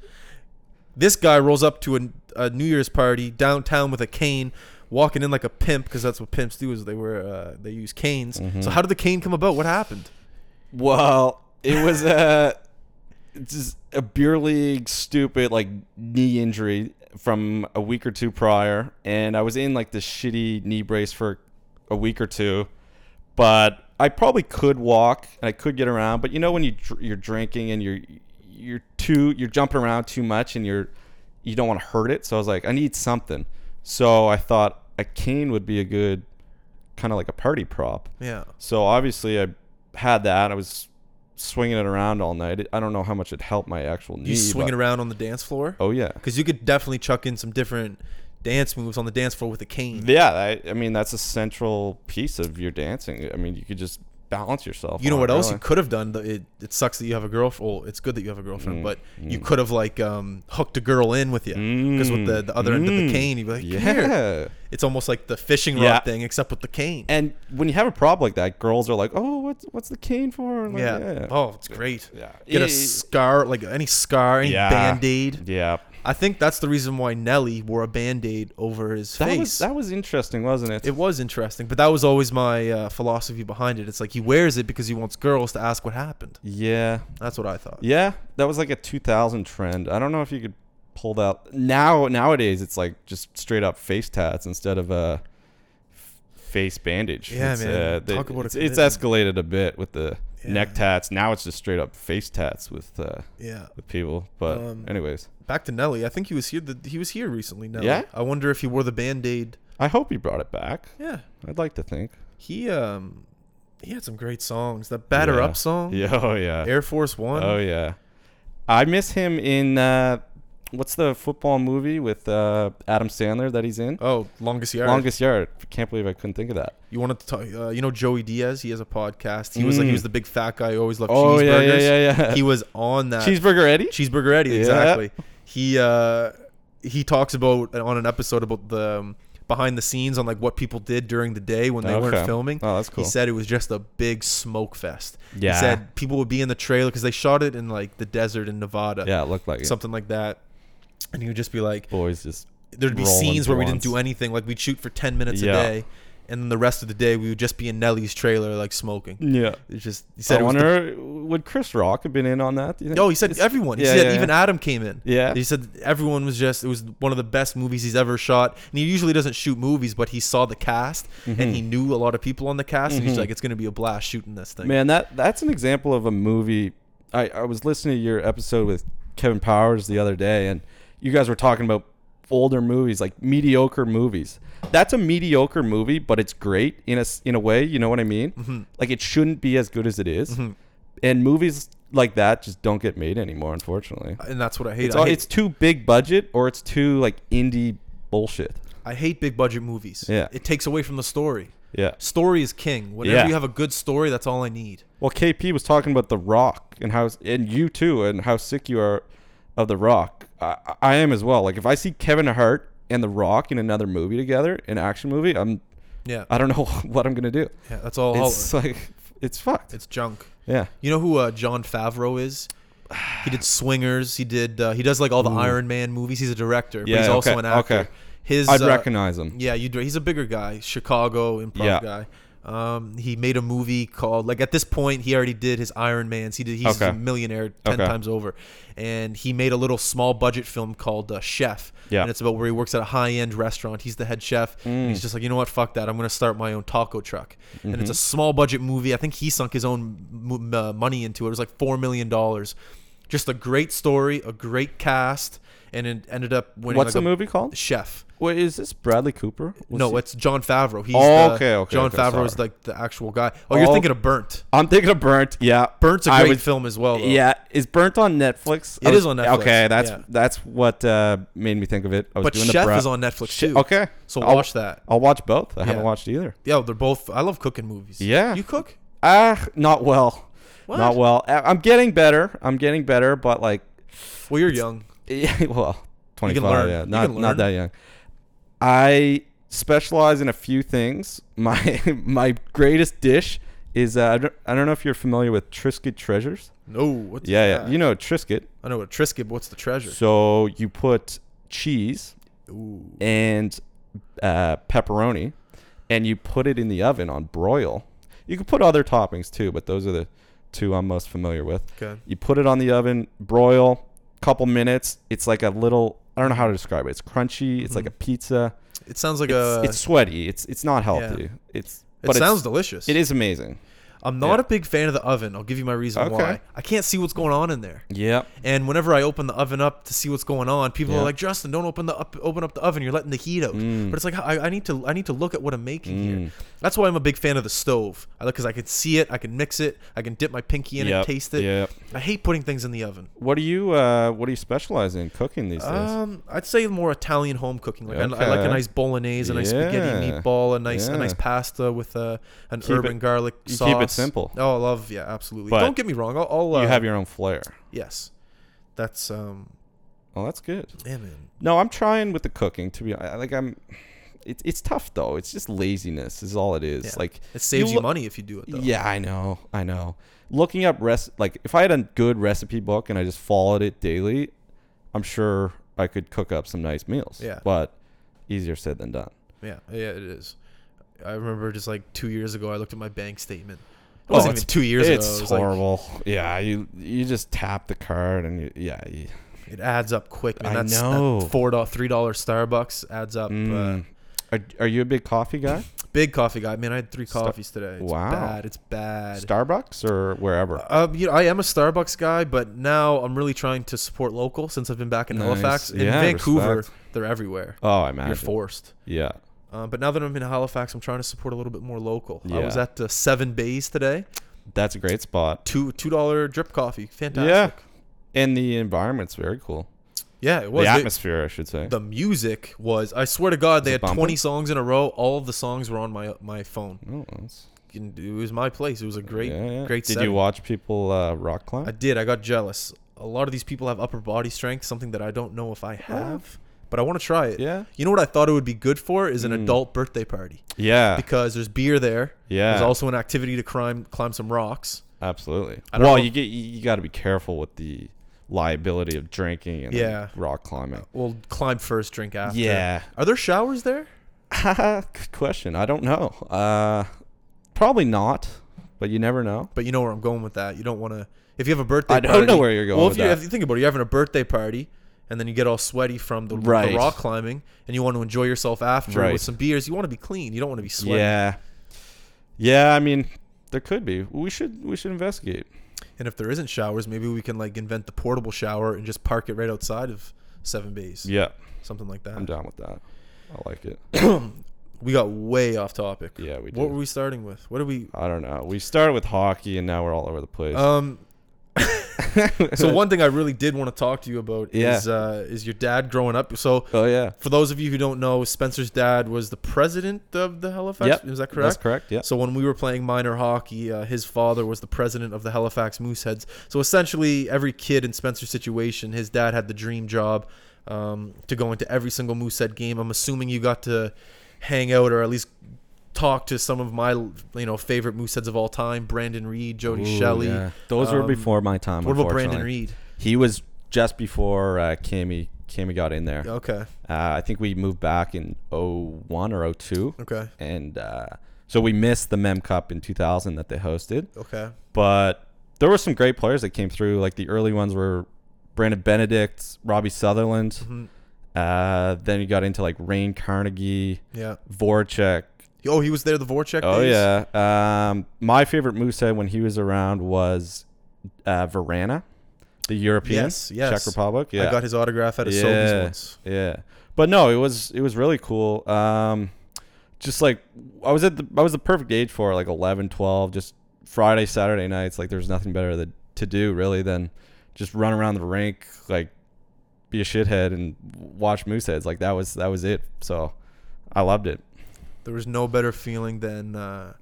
This guy rolls up to a, a New Year's party downtown with a cane, walking in like a pimp because that's what pimps do is they wear uh, they use canes. Mm-hmm. So how did the cane come about? What happened? Well, it was a just a beer league stupid like knee injury from a week or two prior, and I was in like this shitty knee brace for a week or two, but I probably could walk and I could get around. But you know when you you're drinking and you're you're too you're jumping around too much and you're you don't want to hurt it. So I was like, I need something. So I thought a cane would be a good kind of like a party prop. Yeah. So obviously I had that. I was swinging it around all night. I don't know how much it helped my actual knee. You swinging but- around on the dance floor? Oh yeah. Because you could definitely chuck in some different dance moves on the dance floor with a cane. Yeah, I, I mean that's a central piece of your dancing. I mean you could just balance yourself. You know what else you could have done? It it sucks that you have a girlfriend. Well, it's good that you have a girlfriend, Mm, but you mm. could have like um, hooked a girl in with you. Because with the, the other end of the Mm, cane, you'd be like, Here. yeah. It's almost like the fishing rod Yeah. thing, except with the cane. And when you have a problem like that, girls are like, "Oh, what's what's the cane for?" Like, yeah. Oh, it's great. yeah. Get a scar, like any scar, any Yeah. band aid. Yeah. I think that's the reason why Nelly wore a band aid over his That face. was that was interesting, wasn't it? it was interesting, but that was always my uh, philosophy behind it. It's like he wears it because he wants girls to ask what happened. yeah. That's what I thought. Yeah, that was like a 2000 trend. I don't know if you could pull that now. Nowadays, it's like just straight up face tats instead of a f- face bandage. Yeah, it's, man. Uh, they- Talk about it's, it's escalated a bit with the neck tats. Now it's just straight up face tats with uh, Yeah. with people. But Um, anyways, Back to Nelly. I think he was here. The, he was here recently. Nelly. Yeah? I wonder if he wore the band aid. I hope he brought it back. Yeah. I'd like to think. He um he had some great songs. That Batter Yeah. Up song. Yeah, oh yeah. Air Force One. Oh yeah. I miss him in uh, what's the football movie with uh, Adam Sandler that he's in? Oh, longest yard. Longest Yard. Can't believe I couldn't think of that. You wanted to talk? Uh, you know Joey Diaz. He has a podcast. He was like he Mm. was the big fat guy who always loved Oh yeah, cheeseburgers. yeah, yeah, yeah. He was on that Cheeseburger Eddie. cheeseburger Eddie. Yeah. Exactly. He uh he talks about on an episode about the um, behind the scenes on like what people did during the day when they Okay. weren't filming. Oh, that's cool. He said it was just a big smoke fest. Yeah. He said people would be in the trailer because they shot it in like the desert in Nevada. yeah, it looked like it. Something like that. And he would just be like, Boys just there'd be scenes where we didn't do anything. Like we'd shoot for 10 minutes Yeah. a day. And then the rest of the day we would just be in Nelly's trailer, like smoking. Yeah. It's just, he said I it was the- wonder would Chris Rock have been in on that? do you think? Oh, he said It's- everyone. He yeah, said yeah, even yeah. Adam came in. Yeah. He said everyone was just it was one of the best movies he's ever shot. And he usually doesn't shoot movies, but he saw the cast and he knew a lot of people on the cast and he's Mhm. like it's going to be a blast shooting this thing. Man, that that's an example of a movie. I, I was listening to your episode with Kevin Powers the other day, and you guys were talking about older movies, like mediocre movies. That's a mediocre movie, but it's great in a in a way. You know what I mean? Mhm. Like it shouldn't be as good as it is. Mhm. and movies like that just don't get made anymore, unfortunately. And that's what I hate. It's I hate, it's too big budget or it's too like indie bullshit. I hate big budget movies. Yeah. It takes away from the story. Yeah. Story is king. Whenever Yeah. you have a good story, that's all I need. Well, KP was talking about The Rock and how, and you too, and how sick you are of The Rock. I, I am as well. Like if I see Kevin Hart and The Rock in another movie together, an action movie, I'm, Yeah. I don't know what I'm gonna do. yeah that's all. all- It's like, it's fucked. it's junk. Yeah. You know who uh, Jon Favreau is? He did Swingers. He did. Uh, he does like all the Ooh. Iron Man movies. He's a director, but Yeah, he's also okay, an actor. okay. His I'd uh, recognize him. Yeah, you do. He's a bigger guy, Chicago improv Yeah. guy. Um, he made a movie called like at this point he already did his Iron Man's. He did. He's Okay. a millionaire ten Okay. times over, and he made a little small budget film called uh, Chef. Yeah. and it's about where he works at a high end restaurant. He's the head chef, and Mm. he's just like, you know what, fuck that. I'm gonna start my own taco truck, and Mm-hmm. it's a small budget movie. I think he sunk his own m- uh, money into it. It was like four million dollars. Just a great story, a great cast, and it ended up winning. What's like the movie called? Chef. Wait, is this Bradley Cooper? Was No, he- it's Jon Favreau. He's Oh, the- okay, okay, Jon okay, Favreau is like the actual guy. Oh, you're Oh. thinking of Burnt. I'm thinking of Burnt. Yeah, Burnt's a great was- film as well. Though. Yeah, is Burnt on Netflix? It It is on Netflix, Okay, that's yeah. that's what uh, made me think of it. I was but doing Chef the Bra- is on Netflix too. Okay, so I'll- watch that. I'll watch both. I haven't watched either. Yeah, they're both. I love cooking movies. Yeah. you cook? Ah, not well. What? Not well. I'm getting better. I'm getting better, but like, Well, you're young. Yeah, well, 25. learn. Yeah, not not that young. I specialize in a few things. My my greatest dish is uh, I, don't, I don't know if you're familiar with Triscuit treasures. No, what's Yeah, yeah. You know Triscuit. I know what Triscuit. but What's the treasure? So you put cheese Ooh. and uh, pepperoni, and you put it in the oven on broil. You can put other toppings too, but those are the two I'm most familiar with. Okay. You put it on the oven, broil, couple minutes. It's like a little. I don't know how to describe it. It's crunchy. It's like mm-hmm. a pizza. It sounds like It's, a. it's sweaty. It's it's not healthy. It's But it sounds it's, delicious. it is amazing. I'm not yeah. a big fan of the oven. I'll give you my reason Okay. why. I can't see what's going on in there. Yep. And whenever I open the oven up to see what's going on, people Yeah. are like, "Justin, don't open the up, open up the oven. You're letting the heat out." Mm. But it's like I, I need to I need to look at what I'm making here. Mm. That's why I'm a big fan of the stove. I like because I can see it, I can mix it, I can dip my pinky in Yep. and taste it. Yep. I hate putting things in the oven. What do you uh What do you specialize in cooking these days? Um, I'd say more Italian home cooking. Like I, I like a nice bolognese, a nice spaghetti meatball, a nice a nice pasta with uh, an Keep herb it- and garlic sauce. Keep it simple. Oh, I love yeah, absolutely. But Don't get me wrong. I'll, I'll uh, you have your own flair. yes. That's um Well, that's good. yeah, man. No, I'm trying with the cooking. To be like, I'm. It's it's tough though. It's just laziness is all it is. Yeah. Like It saves you, look- money if you do it though. Yeah, I know. I know. Looking up rest like if I had a good recipe book and I just followed it daily, I'm sure I could cook up some nice meals. Yeah. But easier said than done. Yeah, yeah, it is. I remember just like two years ago, I looked at my bank statement. It Oh, wasn't it's- even two years it's ago. Was like, horrible. yeah, you you just tap the card and you, yeah, you, it adds up quick, man. I That's know. That four dollar, three dollar Starbucks adds up. Uh, Mm. are, are you a big coffee guy? big coffee guy, man. I had three Star- coffees today. It's Wow. bad. It's bad. Starbucks or wherever? Um, you know, I am a Starbucks guy, but now I'm really trying to support local since I've been back in Nice. Halifax. In Yeah, Vancouver, respect. they're everywhere. oh, I imagine. You're forced. Yeah. Uh, but now that I'm in Halifax, I'm trying to support a little bit more local. I was Yeah. at uh, Seven Bays today. That's a great spot. Two two dollar drip coffee. Fantastic. Yeah. And the environment's very cool. Yeah, it was. the They- atmosphere, I should say. the music was. I swear to God, they had bumping? 20 songs in a row. All of the songs were on my my phone. oh, that's, It was my place. It was a great, yeah, yeah. great. Did setting. you watch people uh, rock climb? I did. I got jealous. A lot of these people have upper body strength, something that I don't know if I have, but I want to try it. yeah. You know what I thought it would be good for is an Mm. adult birthday party Yeah. because there's beer there. Yeah. There's also an activity to climb climb some rocks. Absolutely. I don't Well, know- you get you, got to be careful with the liability of drinking and Yeah. rock climbing. We'll climb first, drink after. Yeah. Are there showers there? Good question. I don't know. Uh, probably not, but you never know. But you know where I'm going with that. You don't want to. If you have a birthday, I don't party, know where you're going Well, with if you, if you think about it, you're having a birthday party, and then you get all sweaty from the, the rock climbing, and you want to enjoy yourself after Right. with some beers. You want to be clean. You don't want to be sweaty. Yeah. Yeah. I mean, there could be. We should we should investigate. And if there isn't showers, maybe we can like invent the portable shower and just park it right outside of Seven Bays. Yeah. Something like that. I'm down with that. I like it. we got way off topic. Yeah, we What were we starting with? What are we? I don't know. We started with hockey and now we're all over the place. Um. so one thing I really did want to talk to you about Yeah. is uh, is your dad growing up. So oh yeah. for those of you who don't know, Spencer's dad was the president of the Halifax. Yep. Is that correct? That's correct. Yeah. So when we were playing minor hockey, uh, his father was the president of the Halifax Mooseheads. So essentially, every kid in Spencer's situation, his dad had the dream job um, to go into every single Moosehead game. I'm assuming you got to hang out or at least talk to some of my you know favorite Mooseheads of all time: Brandon Reid, Jody Ooh, Shelley. yeah. Those were Um, before my time. What about Brandon. Reid? He was just before uh, Cammy Cammy got in there. Okay, Uh, I think we moved back in 01 or 02. okay, And uh, so we missed the Mem Cup in 2000 that they hosted. okay. But there were some great players that came through. Like the early ones were Brandon Benedict, Robbie Sutherland. Mhm. Uh, then you got into like Rain Carnegie, Yeah. Voracek. Oh, he was there the Voracek Oh days? yeah. Um, my favorite Moosehead when he was around was uh, Vrana, the European, Yes, yes. Czech Republic. Yeah, I got his autograph at a Yeah. Sobeys once. Yeah, but no, it was it was really cool. Um, just like I was at the I was the perfect age for it, like 11, 12, just Friday, Saturday nights. Like there's nothing better that, to do really than just run around the rink, like be a shithead and watch Mooseheads. Like that was that was it. So I loved it. There was no better feeling than uh,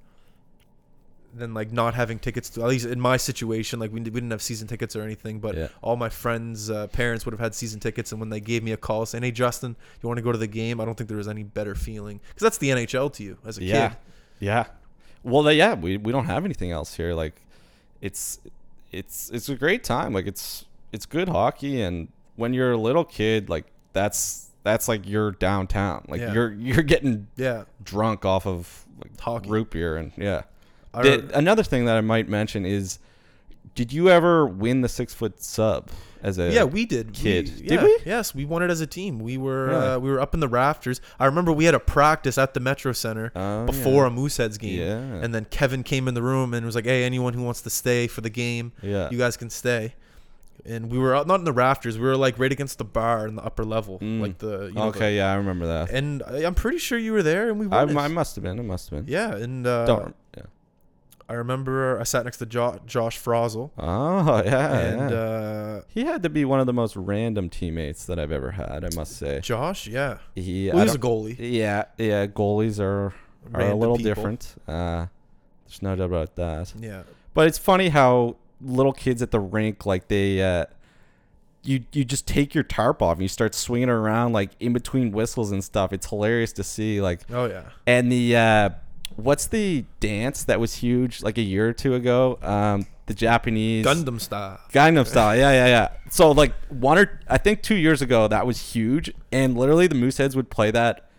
than like not having tickets to at least in my situation like we, we didn't have season tickets or anything but Yeah. all my friends uh, parents would have had season tickets and when they gave me a call saying hey justin you want to go to the game i don't think there was any better feeling because that's the nhl to you as a yeah, kid yeah. Well, they- yeah, we we don't have anything else here. Like it's it's it's a great time. Like it's it's good hockey, and when you're a little kid, like that's that's like you're downtown. Like Yeah. you're you're getting yeah drunk off of like Hockey. root beer and yeah. I Did- another thing that I might mention is, did you ever win the six foot sub as a yeah, we did. kid? We, Did yeah, we? Yes, we won it as a team. We were Really? uh, we were up in the rafters. I remember we had a practice at the Metro Center Oh, before a Mooseheads game. Yeah. And then Kevin came in the room and was like, "Hey, anyone who wants to stay for the game, Yeah. you guys can stay." And we were out, not in the rafters. We were like right against the bar in the upper level, Mm. like the you know, the- okay, yeah, I remember that. and I- I'm pretty sure you were there, and we I. I must have been. I must have been. yeah, and uh, Don't. Yeah. I remember I sat next to jo- Josh Frazel, Oh yeah, and yeah. uh, he had to be one of the most random teammates that I've ever had. I must say. Josh, yeah, He, well, he was a goalie. yeah, yeah. Goalies are are a little people. different. Uh, There's no doubt about that. Yeah. But it's funny how little kids at the rink, like they, uh, you you just take your tarp off and you start swinging around like in between whistles and stuff. It's hilarious to see. Like, Oh yeah. and the uh, what's the dance that was huge like a year or two ago? Um, the Japanese Gangnam style. Gangnam Style. Yeah, yeah, yeah. So like one or I think two years ago that was huge, and literally the Mooseheads would play that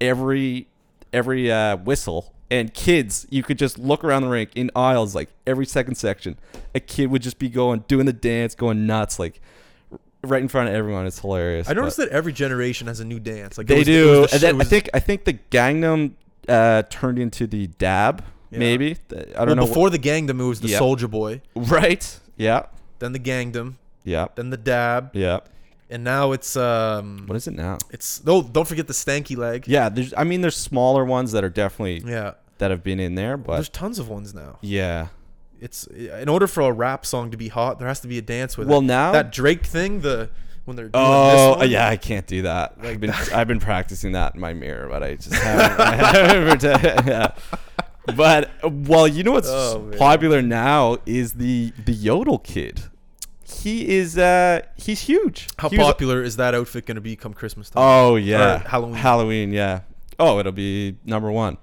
every every uh, whistle. And kids, you could just look around the rink in aisles, like every second section, a kid would just be going, doing the dance, going nuts, like right in front of everyone. It's hilarious. I noticed but that every generation has a new dance. Like they was- do. the and then I think I think the Gangnam uh, turned into the dab, Yeah. maybe. I don't well, know. before the Gangnam, it was the Yeah. Soldier Boy, right? Yeah. then the Gangnam, Yeah. then the Dab, Yeah. and now it's um, What is it now? it's no. Don't forget the Stanky Leg. Yeah, there's. I mean, there's smaller ones that are definitely Yeah. That have been in there, but There's tons of ones now. yeah. It's in order for a rap song to be hot, there has to be a dance with Well, it. now. that Drake thing, the when they're doing oh this one, yeah, I can't do that. Like I've been that. I've been practicing that in my mirror, but I just haven't. I haven't yeah. But well, you know what's Oh, popular now is the the yodel kid. He is uh he's huge. How He was- popular is that outfit going to be come Christmas time? Oh yeah, Halloween. Halloween, yeah. Oh, it'll be number one.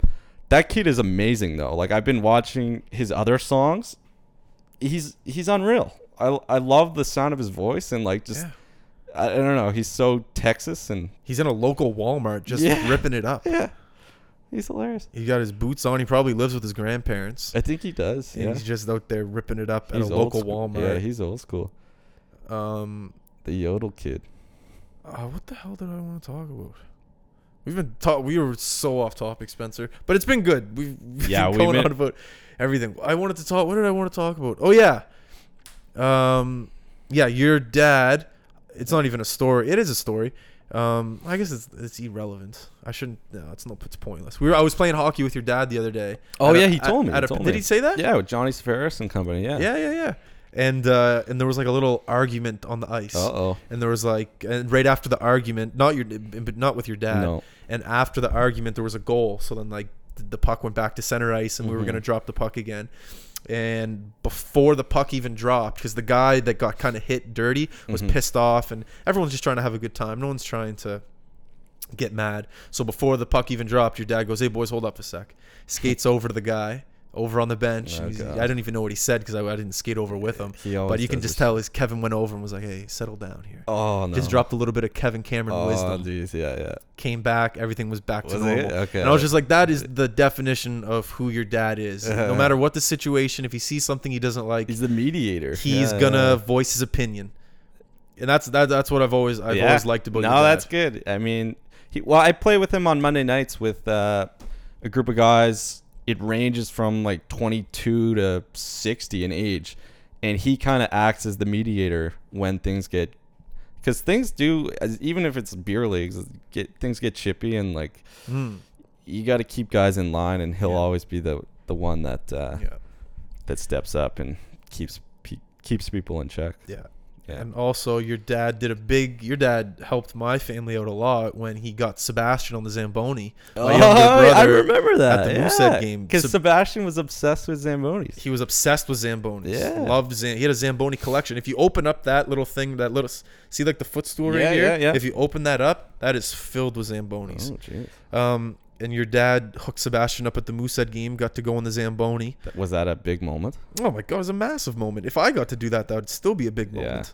That kid is amazing though. Like I've been watching his other songs. He's he's unreal. I I love the sound of his voice and like just Yeah. I, I don't know. He's so Texas and He's in a local Walmart just Yeah. ripping it up. yeah, he's hilarious. He got his boots on. He probably lives with his grandparents. I think he does. And Yeah, he's just out there ripping it up at He's a local school. Walmart. Yeah, he's old school. um, The yodel kid. uh, what the hell did I want to talk about? We've been talk. We were so off topic, Spencer, but it's been good. We've, we've Yeah, been going been- on about everything. I wanted to talk. What did I want to talk about? Oh yeah, um, yeah. Your dad. It's not even a story. It is a story. Um, I guess it's it's irrelevant. I shouldn't. No, it's no. It's pointless. We were. I was playing hockey with your dad the other day. Oh At a- yeah, he at- told me. at he a- told did me. he say that? Yeah, with Johnny Ferris and company. Yeah. Yeah, yeah, yeah. And uh, and there was like a little argument on the ice. Uh oh. And there was like, and right after the argument, not your, but not with your dad. No. And after the argument, there was a goal. So then like the puck went back to center ice, and we were Mhm. gonna drop the puck again. And before the puck even dropped, because the guy that got kind of hit dirty was Mhm. pissed off, and everyone's just trying to have a good time. No one's trying to get mad. So before the puck even dropped, your dad goes, "Hey boys, hold up a sec." Skates over to the guy over on the bench. Oh, and he's- God. I don't even know what he said because I, I didn't skate over with him. But you can just tell his Kevin went over and was like, "Hey, settle down here." Oh no. Just dropped a little bit of Kevin Cameron Oh, wisdom. geez, yeah, yeah. Came back, everything was back to Was normal. it? Okay. And I was just like, that is the definition of who your dad is. no matter what the situation, if he sees something he doesn't like, He's the mediator. he's Yeah, gonna yeah. voice his opinion. And that's that, that's what I've always I've Yeah. always liked about No, that's good. I mean, he, well, I play with him on Monday nights with uh, a group of guys. It ranges from like 22 to 60 in age, and he kind of acts as the mediator when things get, because things do, even if it's beer leagues, get things get chippy and like Mm, you got to keep guys in line, and he'll Yeah. always be the the one that uh, yeah, that steps up and keeps pe- keeps people in check. yeah. Yeah. And also, your dad did a big. Your dad helped my family out a lot when he got Sebastian on the Zamboni. Oh, I remember that. at the yeah. Moosehead game. Because Seb- Sebastian was obsessed with Zambonis. He was obsessed with Zambonis. Yeah. Loved Zam- He had a Zamboni collection. If you open up that little thing, that little see like the footstool right here. yeah, yeah. If you open that up, that is filled with Zambonis. Oh, jeez. Um, and your dad hooked Sebastian up at the Moosehead game. Got to go on the Zamboni. Was that a big moment? Oh my god, it was a massive moment. If I got to do that, that would still be a big Yeah. moment.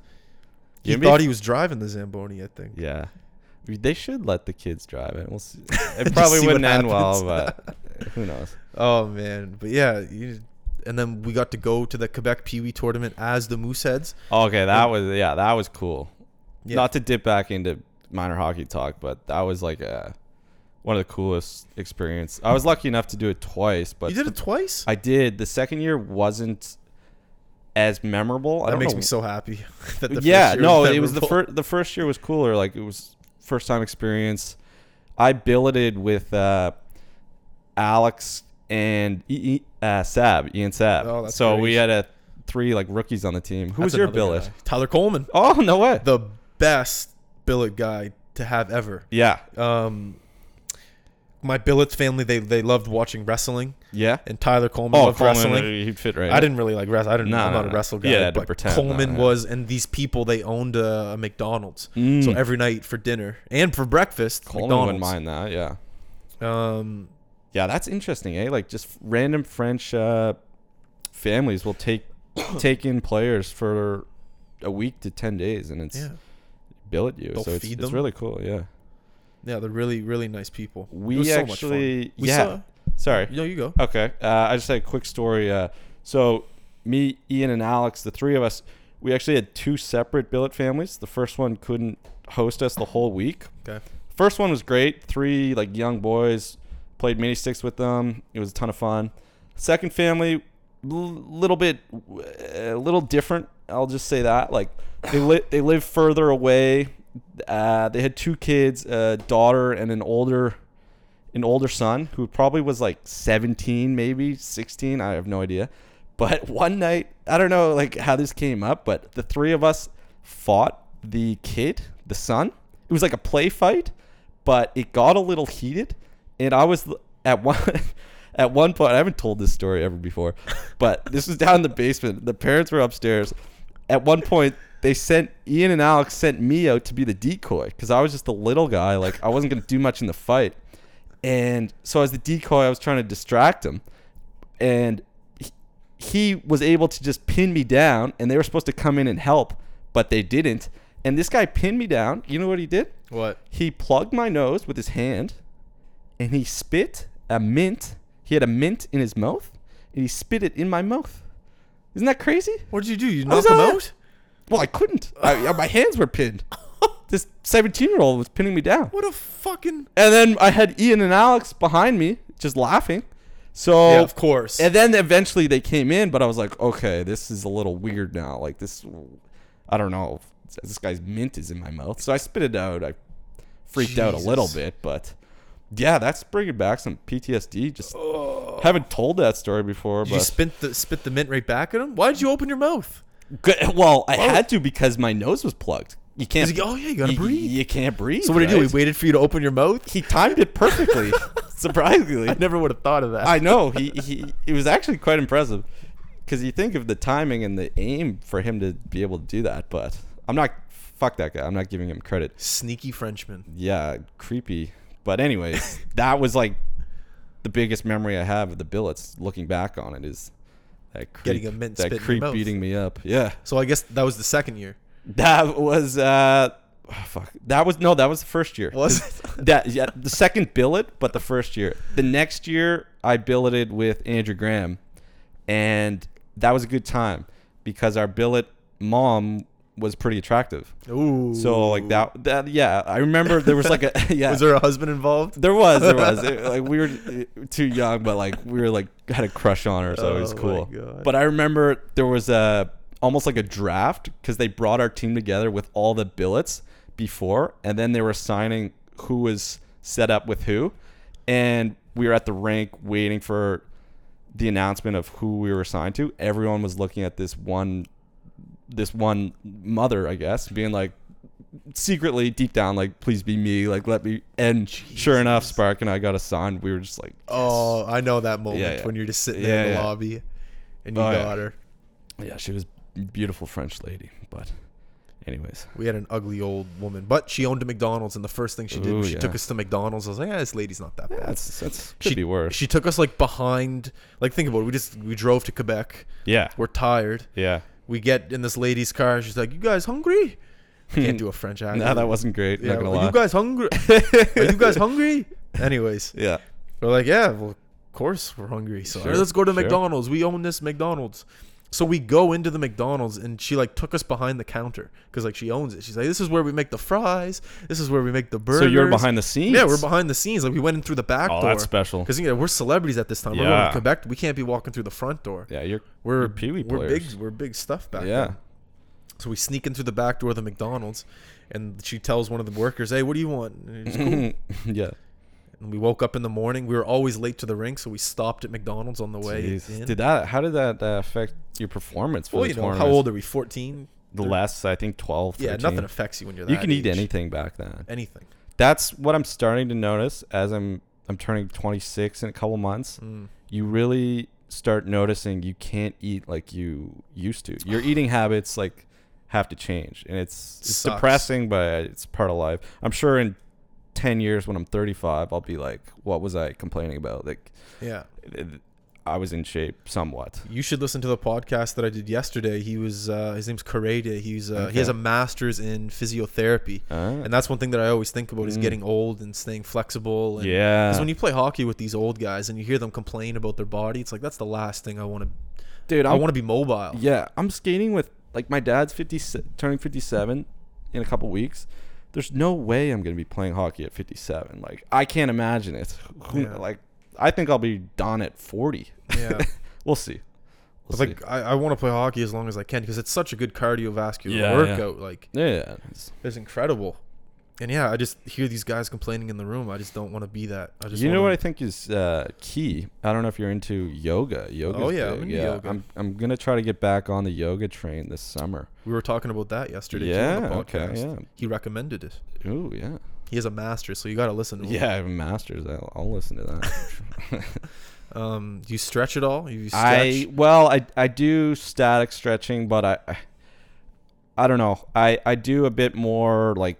He Give me- thought he was driving the Zamboni. I think. Yeah. They should let the kids drive it. We'll see. It probably see wouldn't end well, but who knows? Oh man, but yeah. You, and then we got to go to the Quebec Pee Wee tournament as the Mooseheads. Okay, that was yeah, that was cool. Yeah. Not to dip back into minor hockey talk, but that was like a one of the coolest experience. I was lucky enough to do it twice, but you did it twice. I did. The second year wasn't as memorable. I that don't makes know me so happy. that the yeah, first year no, it was the memorable. first. The first year was cooler. Like it was first time experience. I billeted with uh, Alex and e- E- uh, Sab, Ian Sab. Oh, that's so we had a three like rookies on the team. Who That's was your another billet? guy. Tyler Coleman, Oh no way. the best billet guy to have ever. yeah. Um, my Billets family they they loved watching wrestling, Yeah. and Tyler Coleman Oh, loved Coleman, wrestling. uh, he'd fit right. I in. didn't really like wrestle. I didn't. No, I'm no, not a wrestle guy. Yeah, but pretend, Coleman no, was, and these people they owned a, a McDonald's. So Mm. every night for dinner and for breakfast, Coleman wouldn't mind that. Yeah. Um, Yeah, that's interesting, eh? Like just random French uh, families will take take in players for a week to ten days, and it's yeah, billet you. They'll so it's, it's really cool. Yeah. Yeah, they're really really nice people. We so actually, We yeah. saw- Sorry. no, you go. Okay. Uh, I just had a quick story. Uh, so me, Ian, and Alex, the three of us, we actually had two separate billet families. The first one couldn't host us the whole week. Okay. First one was great. Three like young boys played mini sticks with them. It was a ton of fun. Second family, a little bit, a little different. I'll just say that. Like they li- they live further away. Uh, they had two kids, a daughter and an older, an older son who probably was like 17, maybe 16. I have no idea. But one night, I don't know like how this came up, but the three of us fought the kid, the son. It was like a play fight, but it got a little heated, and I was at one at one point. I haven't told this story ever before, but this was down in the basement. The parents were upstairs. At one point, they sent Ian and Alex sent me out to be the decoy because I was just a little guy. Like I wasn't gonna do much in the fight, and so as the decoy, I was trying to distract him, and he, he was able to just pin me down, and they were supposed to come in and help, but they didn't. And this guy pinned me down. You know what he did? What? He plugged my nose with his hand and he spit a mint. He had a mint in his mouth and he spit it in my mouth. Isn't that crazy? What did you do? You knocked him out. Well, I couldn't. I, my hands were pinned. This 17 year old was pinning me down. What a fucking. And then I had Ian and Alex behind me just laughing. So yeah, of course. and then eventually they came in, but I was like, okay, this is a little weird now. Like this, I don't know. This guy's mint is in my mouth, so I spit it out. I freaked out a little bit, but yeah, that's bringing back some PTSD. Just haven't told that story before, Did you spit the spit the mint right back at him? Why did you open your mouth? Good- well, I had to because my nose was plugged. You can't. He- oh, yeah, you gotta breathe. You can't breathe. So what did he do? right? He waited for you to open your mouth. He timed it perfectly. surprisingly, I never would have thought of that. I know he he it was actually quite impressive because you think of the timing and the aim for him to be able to do that, but I'm not fuck that guy. I'm not giving him credit. Sneaky Frenchman. Yeah, creepy. But anyways, that was like the biggest memory I have of the billets. Looking back on it is that creep, Getting a mint spit that creep beating me up. Yeah, So I guess that was the second year. that was uh. oh, fuck. That was no. That was the first year. Was it? that yeah the second billet but the first year the next year i billeted with andrew graham and that was a good time because our billet mom was pretty attractive Ooh. so like that that yeah i remember there was like a yeah Was there a husband involved? there was there was It- like we were uh, too young but like we were like had a crush on her so it was Oh my cool God. but i remember there was a almost like a draft because they brought our team together with all the billets before and then they were assigning who was set up with who and we were at the rank waiting for the announcement of who we were assigned to everyone was looking at this one this one mother i guess being like secretly deep down like please be me like let me and sure enough spark and i got assigned we were just like Oh, I know that moment Yeah, yeah. when you're just sitting there in the yeah. lobby and you Oh, yeah. got her. yeah she was a beautiful french lady but anyways We had an ugly old woman, but she owned a McDonald's, and the first thing she did was Ooh, she yeah. took us to McDonald's. I was like, yeah, this lady's not that bad. that's that's could she, be worse She took us like behind, like think about it. We just we drove to Quebec. yeah We're tired. yeah We get in this lady's car. She's like, "You guys hungry?" I can't hmm. do a French accent. no that wasn't great Yeah, not gonna are lie you guys hungry? Are you guys hungry? Anyways, yeah we're like, yeah, well, of course we're hungry. So Sure, let's go to sure. McDonald's. We own this McDonald's. So we go into the McDonald's and she like took us behind the counter because like she owns it. She's like, this is where we make the fries. This is where we make the burgers. so you're behind the scenes Yeah, we're behind the scenes. Like we went in through the back oh door. that's special Because you know we're celebrities at this time. We're going Yeah. to Quebec. We can't be walking through the front door. yeah you're We're you're Wee we're big. We're big stuff back yeah then. So we sneak in through the back door of the McDonald's, and she tells one of the workers, "Hey, what do you want?" Cool. yeah And we woke up in the morning. We were always late to the rink, so we stopped at McDonald's on the way in. did that how did that uh, affect your performance for well, the you know, how old are we? Fourteen. the less i think 12 Yeah, nothing affects you when you're that you can eat anything back then Anything. that's what I'm starting to notice as I'm I'm turning 26 in a couple months. Mm. You really start noticing you can't eat like you used to. Your eating habits like have to change, and it's it's depressing, but it's part of life. I'm sure in 10 years when I'm 35, I'll be like, what was I complaining about? Like, Yeah. I was in shape somewhat. You should listen to the podcast that I did yesterday. He was uh, his name's Karede. He's uh, he has a master's in physiotherapy, Uh, and that's one thing that I always think about is Mm. getting old and staying flexible. And yeah. Because when you play hockey with these old guys and you hear them complain about their body, it's like that's the last thing I want to. Dude, I I'm, want to be mobile. Yeah, I'm skating with like my dad's 50 turning 57 in a couple weeks. There's no way I'm going to be playing hockey at 57. Like I can't imagine it. Who- Yeah. Like I think I'll be done at 40. Yeah. we'll see. We'll see. like I, I want to play hockey as long as I can because it's such a good cardiovascular Yeah, yeah. workout. Like yeah, it's- it's incredible. And yeah, I just hear these guys complaining in the room. I just don't want to be that. I just you know what I think is uh, key. I don't know if you're into yoga. Yoga. Oh, yeah, I'm into yoga. I'm I'm gonna try to get back on the yoga train this summer. we were talking about that yesterday. too, Yeah. on the Okay. Yeah. He recommended it. Oh Yeah. He has a master, so you got to listen to him. Yeah. I have a master's. I'll, I'll listen to that. Um, do you stretch at all? You stretch? I well, I I do static stretching, but I I, I don't know. I I do a bit more like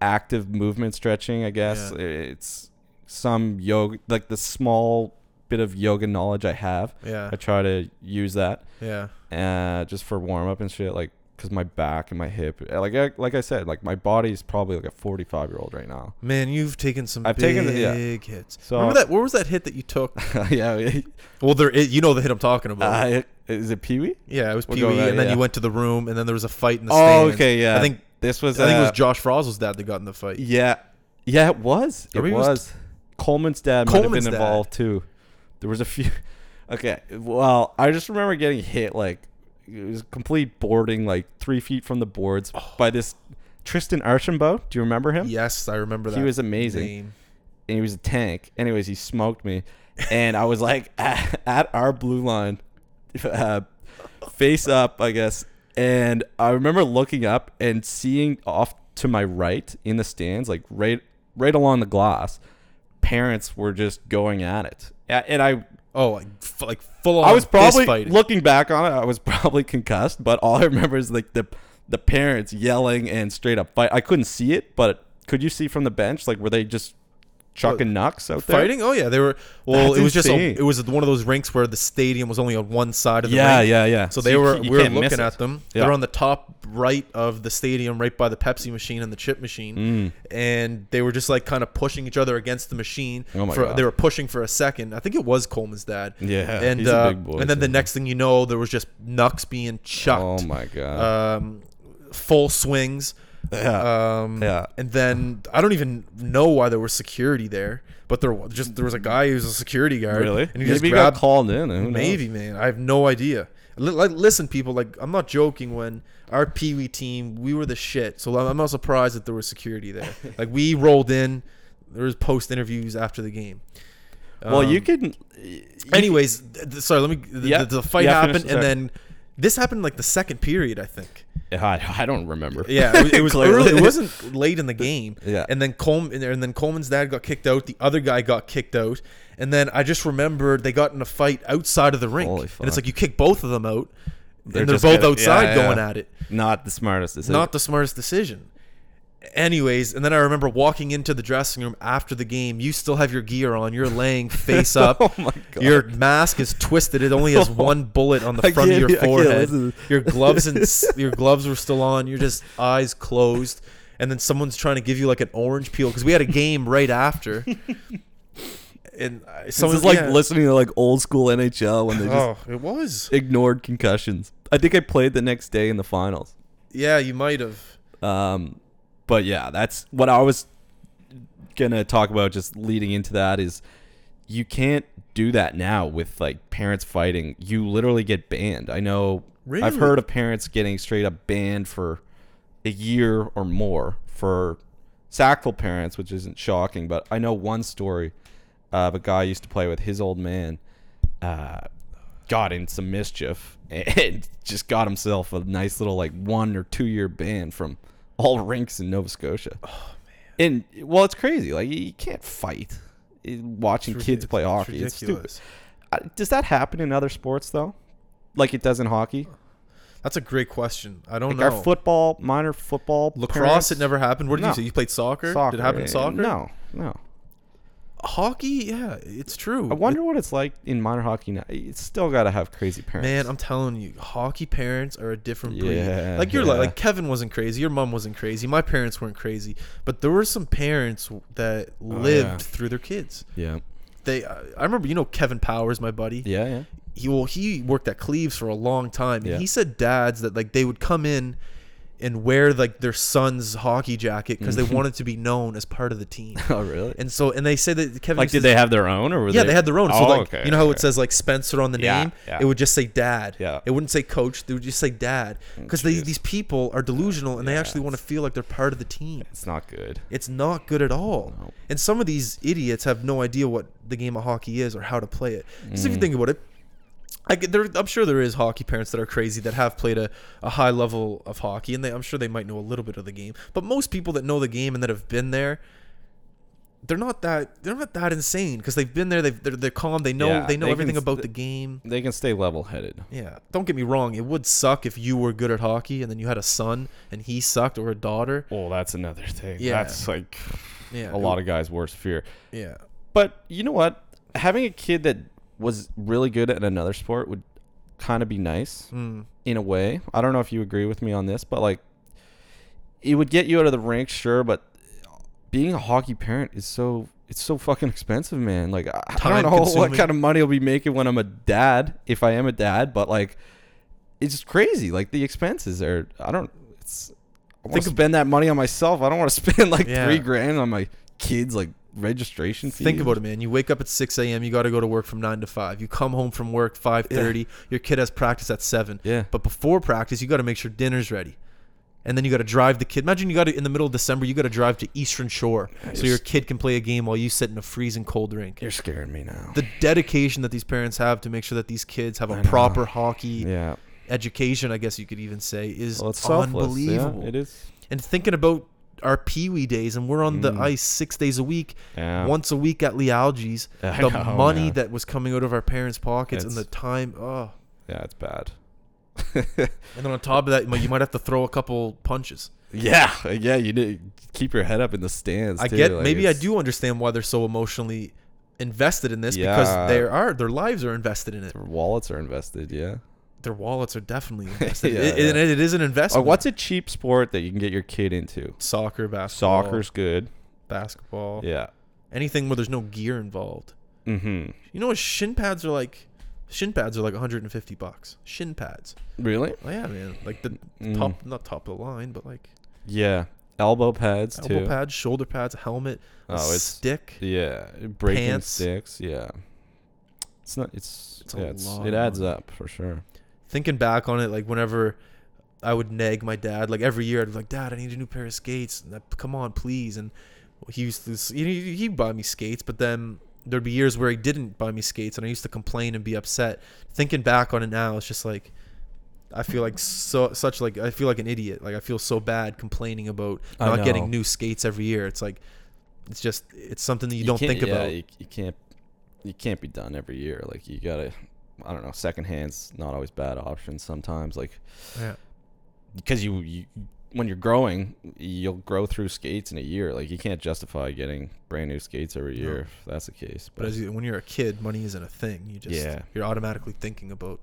active movement stretching. I guess Yeah. it's some yoga, like the small bit of yoga knowledge I have. yeah. I try to use that Yeah. uh, just for warm up and shit. Like because my back and my hip, like I, like I said, like my body's probably like a forty five year old right now. Man, you've taken some I've big taken yeah. hits. So- Remember that? What was that hit that you took? yeah. Well, there, you know the hit I'm talking about. Uh, is it Pee Wee? yeah, it was we'll Pee Wee, and then yeah. you went to the room, and then there was a fight in the Oh, stands. okay, yeah. I think This was. I think it was uh, Josh Frozzel's dad that got in the fight. Yeah, yeah, it was. It was- was. Coleman's dad might have been dad. involved too. There was a few. Okay, well, I just remember getting hit like it was complete boarding, like three feet from the boards by this Tristan Archambault. Do you remember him? Yes, I remember that. He was amazing. name. and he was a tank. Anyways, he smoked me, and I was like at, at our blue line, uh, face up, I guess. And I remember looking up and seeing off to my right in the stands, like right, right along the glass, parents were just going at it. And I, Oh, like, f- like full on. I was probably looking back on it. I was probably concussed, but all I remember is like the the parents yelling and straight up fight. I couldn't see it, but could you see from the bench? Like, were they just chucking knucks out there? fighting. Oh yeah, they were. Well, That's it was just a, it was one of those rinks where the stadium was only on one side of the Yeah, rink. yeah, yeah. So So they you were. ca- you we were can't miss looking it. at them. Yeah. They're on the top right of the stadium, right by the Pepsi machine and the chip machine, Mm. and they were just like kind of pushing each other against the machine. Oh my for, God. They were pushing for a second. I think it was Coleman's dad. Yeah, and he's a uh, big boy, and then the too. next thing you know, there was just knucks being chucked. Oh my god. um, full swings. Yeah. Um, Yeah. And then I don't even know why there was security there, but there was just there was a guy who was a security guard. really? And he Maybe just he grabbed. got called in. Maybe, man. I have no idea. Li- like, listen, people. Like, I'm not joking. When our Pee Wee team, we were the shit. So I'm not surprised that there was security there. like, we rolled in. There was post interviews after the game. Well, you Um, can. Anyways, th- th- sorry. Let me. The, Yeah. the, the fight Yeah, happened, and then this happened like the second period, I think. I, I don't remember. Yeah, it was, it was Clearly. early. It wasn't late in the game. Yeah. And then Coleman and then Coleman's dad got kicked out. The other guy got kicked out. And then I just remembered they got in a fight outside of the rink. Holy fuck. And it's like you kick both of them out. They're and they're both gonna- outside yeah, going at it. Not the smartest decision. Not the smartest decision. Anyways, and then I remember walking into the dressing room after the game. You still have your gear on. You're laying face up. Oh my God. Your mask is twisted. It only has one bullet on the front of your forehead. Your gloves and your gloves were still on. You're just eyes closed, and then someone's trying to give you like an orange peel because we had a game right after. And This someone is like yeah. listening to like old school NHL when they just Oh, it was. ignored concussions. I think I played the next day in the finals. Yeah, you might have. Um, but yeah, that's what I was gonna talk about. Just leading into that is you can't do that now with like parents fighting. You literally get banned. I know. I've heard of parents getting straight up banned for a year or more for sackful parents, which isn't shocking. But I know one story of a guy I used to play with. His old man uh, got in some mischief and just got himself a nice little like one or two year ban from all rinks in Nova Scotia. Oh man! And well, it's crazy. Like you can't fight. watching It's kids play it's hockey. It's stupid. ridiculous. Uh, Does that happen in other sports though? Like it does in hockey? That's a great question. I don't Like know. our football, minor football, Lacrosse, parents- it never happened. What did No. you say? You played soccer? Soccer. Did it happen in eh, soccer? No, no. Hockey, yeah, it's true. I wonder what it's like in minor hockey now. It's still got to have crazy parents. Man, I'm telling you, hockey parents are a different breed. Yeah, like you're like, yeah. like Kevin wasn't crazy, your mom wasn't crazy, my parents weren't crazy, but there were some parents that lived Oh, yeah. through their kids. yeah, They, I I remember, you know, Kevin Powers, my buddy. yeah, yeah. He well, he worked at Cleves for a long time, and Yeah. he said dads that like they would come in and wear like their son's hockey jacket because they wanted to be known as part of the team. Oh, really? And so, and they say that Kevin like, did they have their own, or were yeah, they? they had their own. So Oh, like, okay, you know how it says like Spencer on the Yeah, name? yeah. It would just say dad. Yeah. It wouldn't say coach. They would just say dad because jeez. these people are delusional and they actually want to feel like they're part of the team. It's not good. It's not good at all. No. And some of these idiots have no idea what the game of hockey is or how to play it. Because Mm. if you think about it, I get, there, I'm sure there is hockey parents that are crazy that have played a, a high level of hockey, and they, I'm sure they might know a little bit of the game. But most people that know the game and that have been there, they're not that they're not that insane because they've been there. They've, they're they're calm. They know Yeah, they know they everything can about the game. They can stay level-headed. Yeah, don't get me wrong. It would suck if you were good at hockey and then you had a son and he sucked or a daughter. Oh, that's another thing. Yeah. That's like Yeah, a lot of guys' worst fear. yeah. But you know what? Having a kid that was really good at another sport would kind of be nice Mm. in a way. I don't know if you agree with me on this, but like it would get you out of the rink, sure, but being a hockey parent is so it's so fucking expensive, man. Like I, I don't know what kind of money I'll be making when I'm a dad, if I am a dad, but like it's just crazy. Like the expenses are I don't it's I want Think to spend that money on myself. I don't want to spend like Yeah. three grand on my kids like registration fees. Think about it, man. You wake up at 6 a.m. You got to go to work from 9 to 5. You come home from work 5:30. Your kid has practice at 7. Yeah. But before practice, you got to make sure dinner's ready. And then you got to drive the kid. Imagine you got to in the middle of December, you got to drive to Eastern Shore so your kid can play a game while you sit in a freezing cold rink. You're scaring me now. The dedication that these parents have to make sure that these kids have a proper hockey yeah. education, I guess you could even say, is Well, unbelievable. Yeah, it is. And thinking about our Pee Wee days, and we're on the Mm. ice six days a week, Yeah. once a week at. I The know, money man. that was coming out of our parents' pockets and the time. Oh, Yeah, it's bad. and then on top of that, you might- have to throw a couple punches. yeah, yeah. You need keep your head up in the stands. I too, get. like, maybe I do understand why they're so emotionally invested in this because they are their lives are invested in it. Their wallets are invested. Yeah. Their wallets are definitely invested. Yeah, It- yeah. And it is an investment. what's a cheap sport that you can get your kid into? soccer, basketball, Soccer's good. basketball, Yeah. anything where there's no gear involved. Mm-hmm. You know what shin pads are like? Shin pads are like 150 bucks. Shin pads. Really? Oh yeah, man. Like the Mm. top, not top of the line, but like Yeah. Elbow pads elbow too. pads, shoulder pads, helmet, Oh, it's stick. yeah. Breaking Pants. sticks. Yeah. It's not. It's, It's a yeah. It's, lot it adds up for sure. Thinking back on it, like whenever I would nag my dad, like every year I'd be like, "Dad, I need a new pair of skates. And I'd, Come on, please." And he used to, he'd buy me skates, but then there'd be years where he didn't buy me skates, and I used to complain and be upset. Thinking back on it now, it's just like. I feel like so such like I feel like an idiot. Like I feel so bad complaining about I not know. getting new skates every year. It's like it's just it's something that you, don't can't- think yeah, about. You, you can't. You can't be done every year. Like you gotta. I don't know. Secondhand's not always bad option sometimes. Like Yeah. because you, you when you're growing, you'll grow through skates in a year. Like you can't justify getting brand new skates every No. year if that's the case. But as you, when you're a kid, money isn't a thing. You just Yeah. you're automatically thinking about.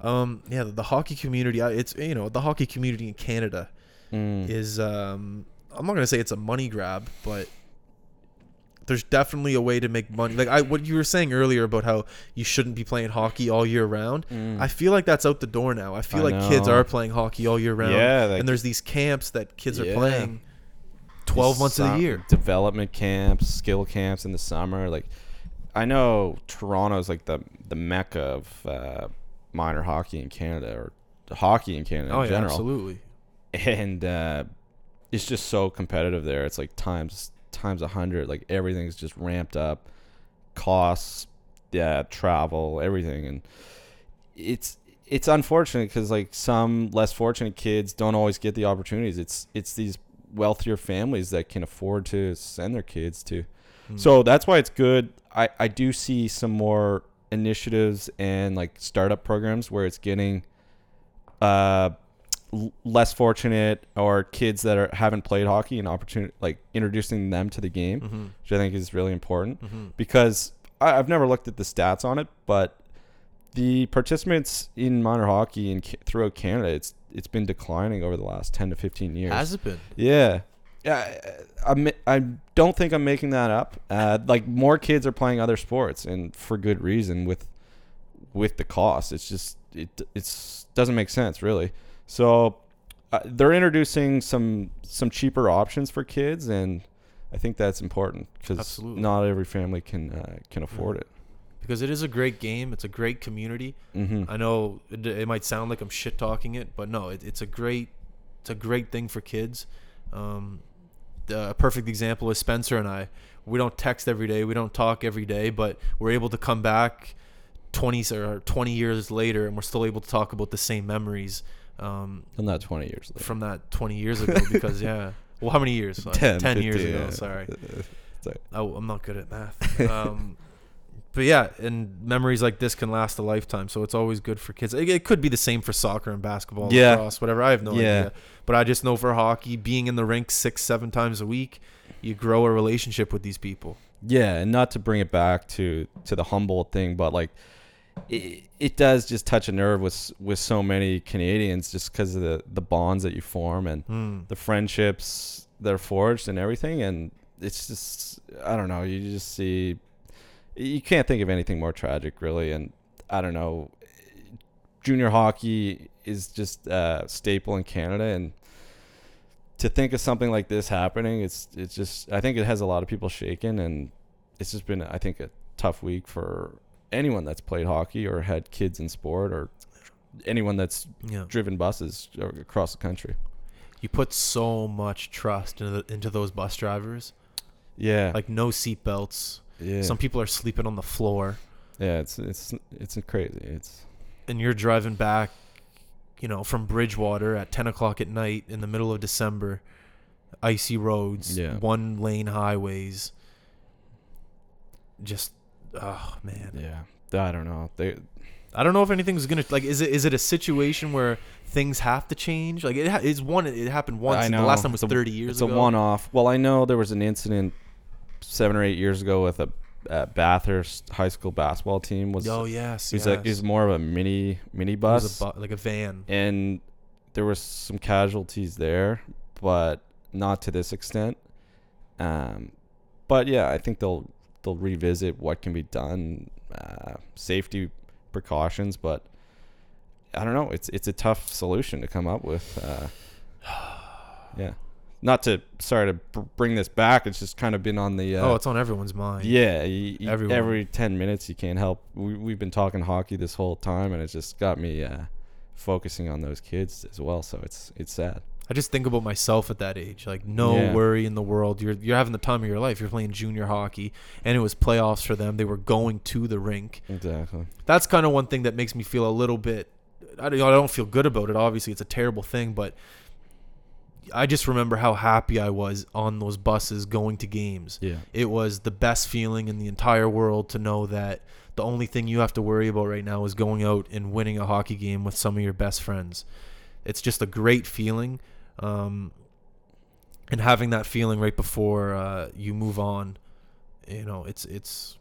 Um, yeah, the, the hockey community. It's you know the hockey community in Canada Mm. is. Um, I'm not gonna say it's a money grab, but there's definitely a way to make money. Like I, what you were saying earlier about how you shouldn't be playing hockey all year round. Mm. I feel like that's out the door now. I feel I like kids are playing hockey all year round. Yeah, like- and there's these camps that kids are playing. Twelve months of the year. Development camps, skill camps in the summer. Like, I know Toronto's like the the mecca of uh, minor hockey in Canada or hockey in Canada Oh in yeah, general. absolutely. and uh, it's just so competitive there. It's like times times a hundred. Like everything's just ramped up, costs, yeah, travel, everything, and it's it's unfortunate because like some less fortunate kids don't always get the opportunities. It's it's these wealthier families that can afford to send their kids to So that's why it's good. I, I do see some more initiatives and like startup programs where it's getting uh l- less fortunate or kids that are haven't played hockey and opportunity like introducing them to the game, Mm-hmm. which I think is really important Mm-hmm. because I, I've never looked at the stats on it, but the participants in minor hockey and throughout Canada, it's it's been declining over the last ten to fifteen years. Has it been? Yeah. Yeah, I, I, I don't think I'm making that up. Uh, like more kids are playing other sports, and for good reason. With with the cost, it's just it it's doesn't make sense really. So uh, they're introducing some some cheaper options for kids, and I think that's important because not every family can uh, can afford it. Because it is a great game. It's a great community. Mm-hmm. I know it, it might sound like I'm shit talking it, but no, it, it's a great, it's a great thing for kids. Um, the, a perfect example is Spencer and I. We don't text every day, we don't talk every day, but we're able to come back 20 or 20 years later, and we're still able to talk about the same memories um, And not 20 years later. from that 20 years ago. Because yeah, well, how many years? Uh, 10, 10 years ago. yeah. Sorry. Sorry. Oh, I'm not good at math. Um, but yeah, and memories like this can last a lifetime. So it's always good for kids. It, it could be the same for soccer and basketball, Yeah. lacrosse, whatever. I have no Yeah. idea. But I just know for hockey, being in the rink six, seven times a week, you grow a relationship with these people. Yeah, and not to bring it back to to the Humboldt thing, but like it, it does just touch a nerve with with so many Canadians just because of the the bonds that you form and Mm. the friendships that are forged and everything, and it's just I don't know. You just see you can't think of anything more tragic, really, and I don't know. Junior hockey is just a staple in Canada, and to think of something like this happening, it's it's just I think it has a lot of people shaken, and it's just been I think a tough week for anyone that's played hockey or had kids in sport or anyone that's Yeah. driven buses across the country. You put so much trust into, the, into those bus drivers. Yeah, Like no seatbelts. yeah, Some people are sleeping on the floor. yeah. It's it's it's crazy. It's and you're driving back, you know, from Bridgewater at 10 o'clock at night in the middle of December, icy roads, Yeah. one lane highways. Just, oh man, yeah. I don't know. They I don't know if anything's gonna like. Is it is it a situation where things have to change? Like it ha- it's one. It happened once. I know The last time was It's a- 30 years ago. It's ago. a one-off. Well, I know there was an incident seven or eight years ago with a uh, Bathurst high school basketball team. Was Oh yes, was, yes. a, it more of a mini mini bus, a bu- like a van. and there was some casualties there, but not to this extent. Um, but yeah, I think they'll they'll revisit what can be done, uh, safety precautions, but. I don't know. It's it's a tough solution to come up with. Uh, yeah, not to sorry to br- bring this back. It's just kind of been on the. Uh, oh, it's on everyone's mind. yeah, y- y- Everyone. every ten minutes you can't help. We, we've been talking hockey this whole time, and it's just got me uh, focusing on those kids as well. So it's it's sad. I just think about myself at that age. Like no Yeah. worry in the world. You're you're having the time of your life. You're playing junior hockey, and it was playoffs for them. They were going to the rink. Exactly. That's kind of one thing that makes me feel a little bit. I don't, I don't feel good about it. Obviously, it's a terrible thing, but I just remember how happy I was on those buses going to games. Yeah. It was the best feeling in the entire world to know that the only thing you have to worry about right now is going out and winning a hockey game with some of your best friends. It's just a great feeling. Um, and having that feeling right before uh, you move on, you know, it's it's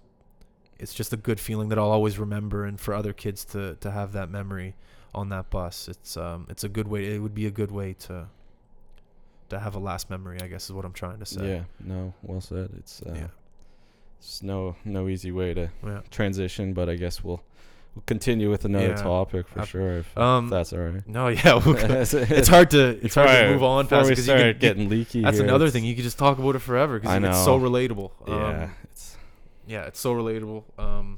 it's just a good feeling that I'll always remember, and for other kids to to have that memory on that bus, it's um it's a good way. It would be a good way to to have a last memory. I guess is what I'm trying to say. Yeah. No. Well said. It's uh, Yeah. it's no no easy way to Yeah. transition, but I guess we'll we'll continue with another Yeah. topic for Ab- sure. If, Um, if that's all right. No, yeah, we'll it's hard to it's hard to move on fast because you start can getting leaky. That's here, another thing. You could just talk about it forever because it's so relatable. Yeah. Um, it's, yeah, it's so relatable. Um,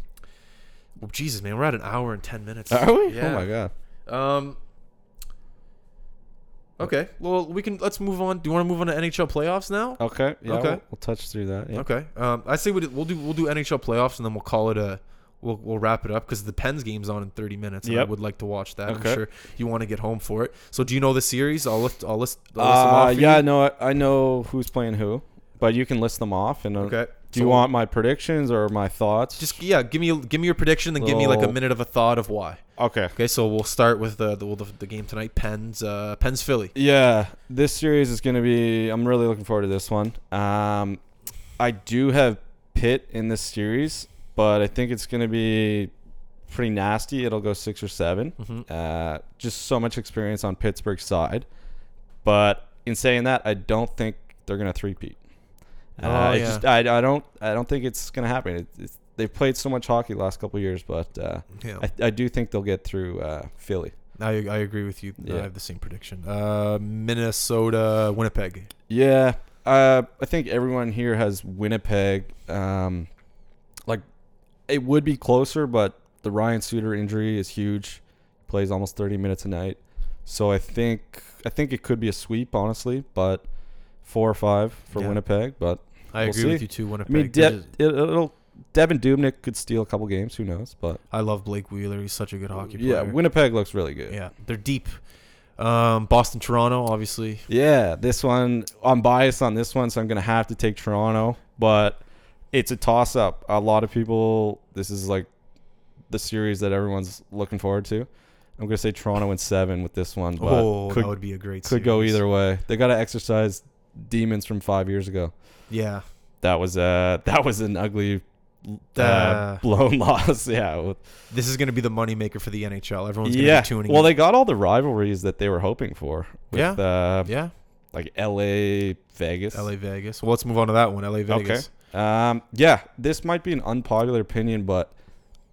well, Jesus, man, we're at an hour and ten minutes. are we? Yeah. Oh my god. Um. Okay. Well, we can. Let's move on. Do you want to move on to NHL playoffs now? Okay. Yeah. Okay. We'll, we'll touch through that. Yeah. Okay. Um, I say we we'll do we'll do NHL playoffs and then we'll call it a. We'll, we'll wrap it up because the Pens game's on in 30 minutes. And I would like to watch that. I'm Okay. sure you want to get home for it. So do you know the series? I'll list. I'll list. I'll list them off Uh, yeah, you. no, I I know who's playing who, but you can list them off and uh, Okay. Do you want my predictions or my thoughts? Just yeah, give me give me your prediction, then give me like a minute of a thought of why. okay. Okay, so we'll start with the the, the, the game tonight. Pens uh, Pens Philly. Yeah, this series is going to be. I'm really looking forward to this one. Um, I do have Pitt in this series, but I think it's going to be pretty nasty. It'll go six or 7 Mhm. Uh, just so much experience on Pittsburgh's side, but in saying that, I don't think they're going to three-peat. Uh, Oh, yeah. just, I, I don't I don't think it's going to happen. It, it's, they've played so much hockey the last couple of years, but uh, Yeah, I, I do think they'll get through uh, Philly. I, I agree with you. Yeah. I have the same prediction. Uh, Minnesota, Winnipeg. Yeah, uh, I think everyone here has Winnipeg. Um, it would be closer, but the Ryan Suter injury is huge. Plays almost 30 minutes a night, so I think I think it could be a sweep, honestly. But four or five for Yeah. Winnipeg. But I We'll agree see. with you too. Winnipeg. I mean, De- it, it'll Devan Dubnyk could steal a couple games. Who knows? But I love Blake Wheeler. He's such a good hockey player. yeah. Winnipeg looks really good. Yeah, they're deep. Um, Boston, Toronto, obviously. Yeah, this one I'm biased on this one, so I'm gonna have to take Toronto. But it's a toss up. A lot of people. This is like the series that everyone's looking forward to. I'm gonna say Toronto in seven with this one, but oh, could that would be a great. could go either way. They got to exercise demons from five years ago. Yeah, That was uh that was an ugly. Uh, Uh, blown loss, yeah, this is going to be the moneymaker for the NHL. Everyone's going to yeah. be tuning. Well, in. they got all the rivalries that they were hoping for. With, Yeah. uh, yeah, like L.A., Vegas, LA Vegas. Well, let's move on to that one. LA Vegas. Um, yeah, this might be an unpopular opinion, but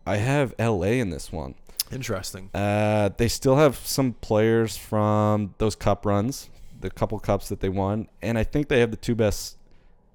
I have LA in this one. Interesting. Uh, they still have some players from those cup runs, the couple cups that they won, and I think they have the two best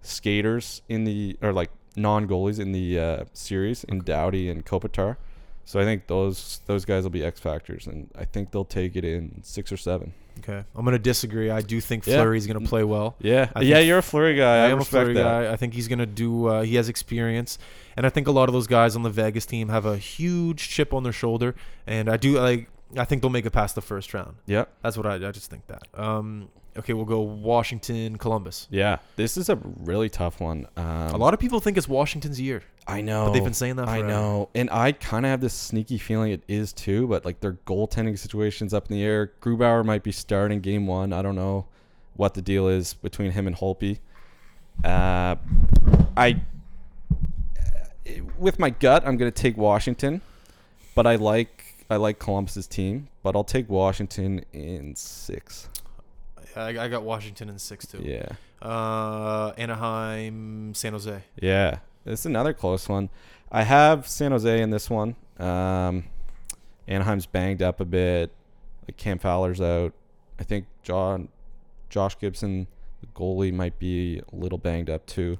skaters in the or like non goalies in the uh, series in Doughty and Kopitar. So I think those those guys will be X factors, and I think they'll take it in six or seven. Okay, I'm going to disagree. I do think Yeah. Going to play well. Yeah, yeah, you're a Fleury guy. I, I am a Fleury that. guy. I think he's going to do. Uh, he has experience, and I think a lot of those guys on the Vegas team have a huge chip on their shoulder. And I do like. I think they'll make it past the first round. Yeah, That's what I. I just think that. Um. Okay, we'll go Washington, Columbus. yeah. This is a really tough one. Um, a lot of people think it's Washington's year, I know. but they've been saying that. I Forever. know, and I kind of have this sneaky feeling it is too. But like their goaltending situation's up in the air. Grubauer might be starting game one. I don't know what the deal is between him and Holtby. Uh, I, with my gut, I'm gonna take Washington, but I like I like Columbus's team, but I'll take Washington in six. I, I got Washington in six too. Yeah, Uh, Anaheim, San Jose. yeah. It's another close one. I have San Jose in this one. Um, Anaheim's banged up a bit. Like Cam Fowler's out. I think John, Josh Gibson, the goalie, might be a little banged up too.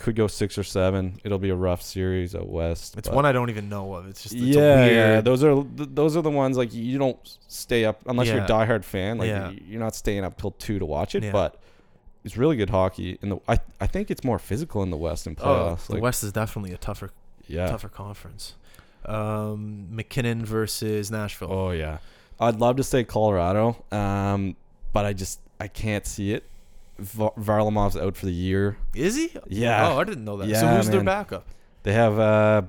Could go six or seven. It'll be a rough series at west. It's one I don't even know of. It's just it's yeah, weird. yeah. Those are th- those are the ones like you don't stay up unless you're a diehard fan. Like Yeah. you're not staying up till two to watch it. Yeah. But it's really good hockey. In the I I think it's more physical in the West in Oh, playoffs. the like, West is definitely a tougher, yeah. tougher conference. Um, MacKinnon versus Nashville. Oh yeah. I'd love to say Colorado, um, but I just I can't see it. Va- Varlamov's out for the year. Is he? Yeah. Oh, I didn't know that. Yeah, so Yeah, who's their man. backup? They have uh,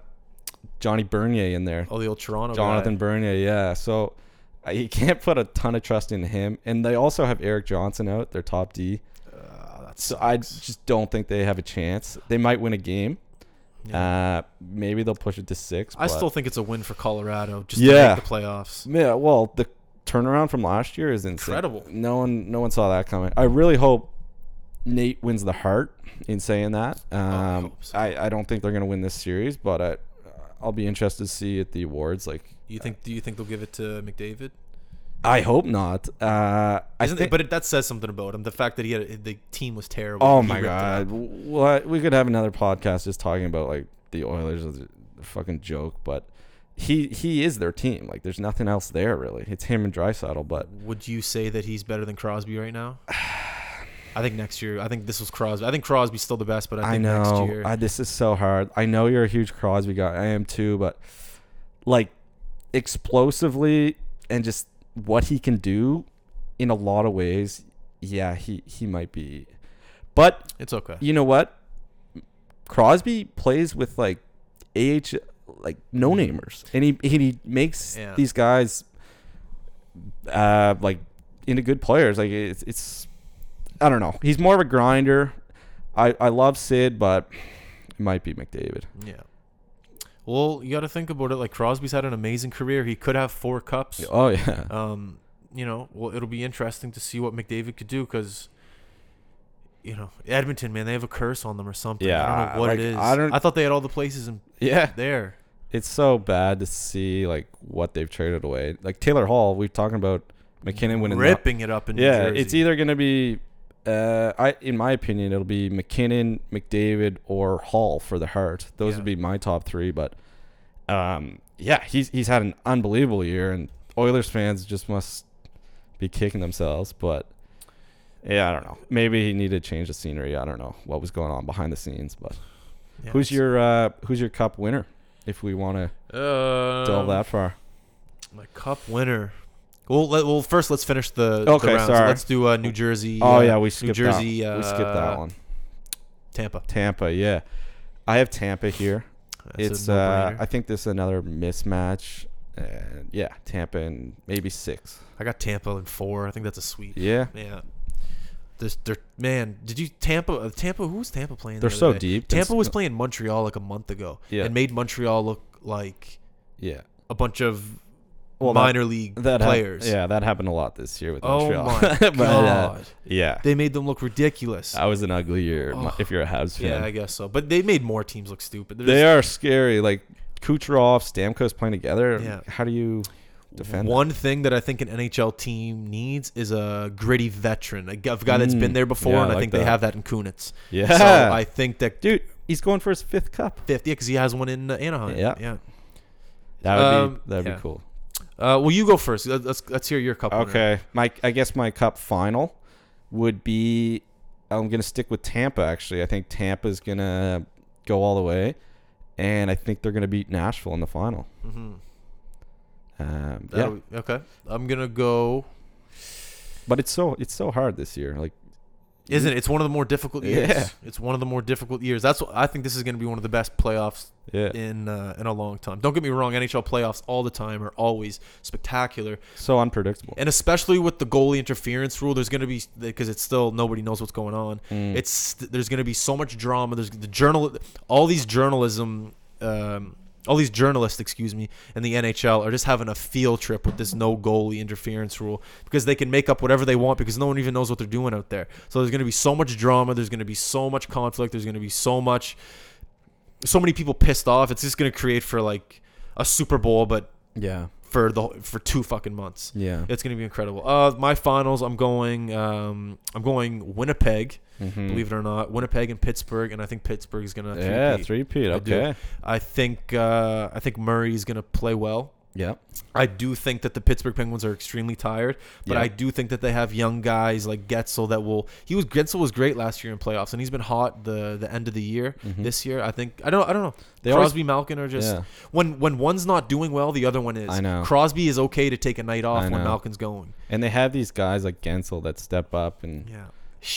Johnny Bernier in there. Oh, the old Toronto Jonathan guy. Bernier, yeah. So uh, you can't put a ton of trust in him. And they also have Erik Johnson out, their top D. Uh, So I just don't think they have a chance. They might win a game. Uh, maybe they'll push it to six. I still think it's a win for Colorado just to Yeah. make the playoffs. Yeah, well, the turnaround from last year is insane. Incredible. No one, no one saw that coming. I really hope Nate wins the Hart. In saying that, um, I so. I, I don't think they're gonna win this series, but I, I'll be interested to see at the awards. Like, You think? Do you think they'll give it to McDavid? I hope not. Uh, I Isn't it, think, but it, that says something about him. The fact that he had the team was terrible. oh my god, what we could have another podcast just talking about like the Oilers is a fucking joke, but. He, he is their team. Like there's nothing else there really. It's him and Draisaitl, but Would you say that he's better than Crosby right now? I think next year. I think this was Crosby. I think Crosby's still the best, but I I, think know next year. I, this is so hard. I know you're a huge Crosby guy. I am too, but like explosively and just what he can do in a lot of ways, yeah, he he might be. But it's okay. you know what? Crosby plays with like AH like no namers, and he and he makes Yeah. these guys uh like into good players. Like it's it's I don't know. He's more of a grinder. I I love Sid, but it might be McDavid. Yeah. Well, you got to think about it. Like Crosby's had an amazing career. He could have four cups. Oh yeah. Um, you know, well, it'll be interesting to see what McDavid could do because, you know, Edmonton, man, they have a curse on them or something. Yeah, I don't know what like, it is. I don't- I thought they had all the places in Yeah. there. It's so bad to see like what they've traded away. Like Taylor Hall, we're talking about MacKinnon winning the- ripping it up in New Yeah, Jersey. it's either gonna be, uh, I in my opinion, it'll be MacKinnon, McDavid, or Hall for the Hart. Those Yeah. would be my top three. But, um, yeah, he's he's had an unbelievable year, and Oilers fans just must be kicking themselves. But yeah, I don't know. Maybe he needed to change the scenery. I don't know what was going on behind the scenes. But Yeah, who's your uh, who's your Cup winner? If we want to uh, delve that far. my cup winner? Well, let, well, first let's finish the Okay, The rounds. sorry. Let's do uh, New Jersey. Oh uh, yeah, we New skipped Jersey. that. Uh, we skipped that one. Tampa. Tampa, yeah. I have Tampa here. That's it's uh. I think this is another mismatch. And yeah, Tampa and maybe six. I got Tampa in four. I think that's a sweep. Yeah, Yeah. This, they're, man, did you Tampa? Uh, Tampa, who was Tampa playing? they're other so day? deep. Tampa was playing Montreal like a month ago, Yeah. and made Montreal look like Yeah, a bunch of Well, that- minor league that hap- players. yeah, that happened a lot this year with Oh Montreal. my But, uh, god, yeah, they made them look ridiculous. that was an ugly year Oh. if you're a Habs fan. yeah, I guess so. But they made more teams look stupid. There's they are scary. Like Kucherov, Stamkos playing together. Yeah. How do you defend? that? One thing that I think an NHL team needs is a gritty veteran, a guy that's been Mm, there before, yeah, and I I, like think that. they have that in Kunitz. Yeah, So I think that dude, he's going for his fifth cup. fifth, yeah, because he has one in uh, Anaheim. Yeah. yeah. That would Um, be that'd yeah. be cool. Uh, well, you go first. Let- Let's let's hear your cup. winner. Okay, my I guess my cup final would be. I'm gonna stick with Tampa. Actually, I think Tampa's gonna go all the way, and I think they're gonna beat Nashville in the final. Mm-hmm. Um, yeah, Okay. I'm gonna go. but it's so it's so hard this year. Like, Isn't it? It's one of the more difficult years. Yeah. It's one of the more difficult years. That's what I think. This is gonna be one of the best playoffs yeah, in uh, in a long time. Don't get me wrong. NHL playoffs all the time are always spectacular, so unpredictable. and especially with the goalie interference rule. There's gonna be because it's still nobody knows what's going on. Mm. It's there's gonna be so much drama. There's the journal, all these journalism. Um, all these journalists, excuse me, in the NHL are just having a field trip with this no goalie interference rule because they can make up whatever they want because no one even knows what they're doing out there. So there's going to be so much drama. There's going to be so much conflict. There's going to be so much, so many people pissed off. It's just going to create for like a Super Bowl, but yeah, for the for two fucking months. yeah. It's going to be incredible. Uh, my finals, I'm going, um, I'm going Winnipeg. Mhm. Believe it or not, Winnipeg and Pittsburgh, and I think Pittsburgh is gonna. yeah, three-peat. three. I do. Okay. I think uh, I think Murray's gonna play well. Yeah. I do think that the Pittsburgh Penguins are extremely tired, but Yeah. I do think that they have young guys like Guentzel that will. He was Guentzel was great last year in playoffs, and he's been hot the the end of the year. Mhm. This year, I think I don't I don't know. They always- Crosby, Malkin are just Yeah. when when one's not doing well, the other one is. I know. Crosby is okay to take a night off when. Malkin's going. And they have these guys like Guentzel that step up and Yeah,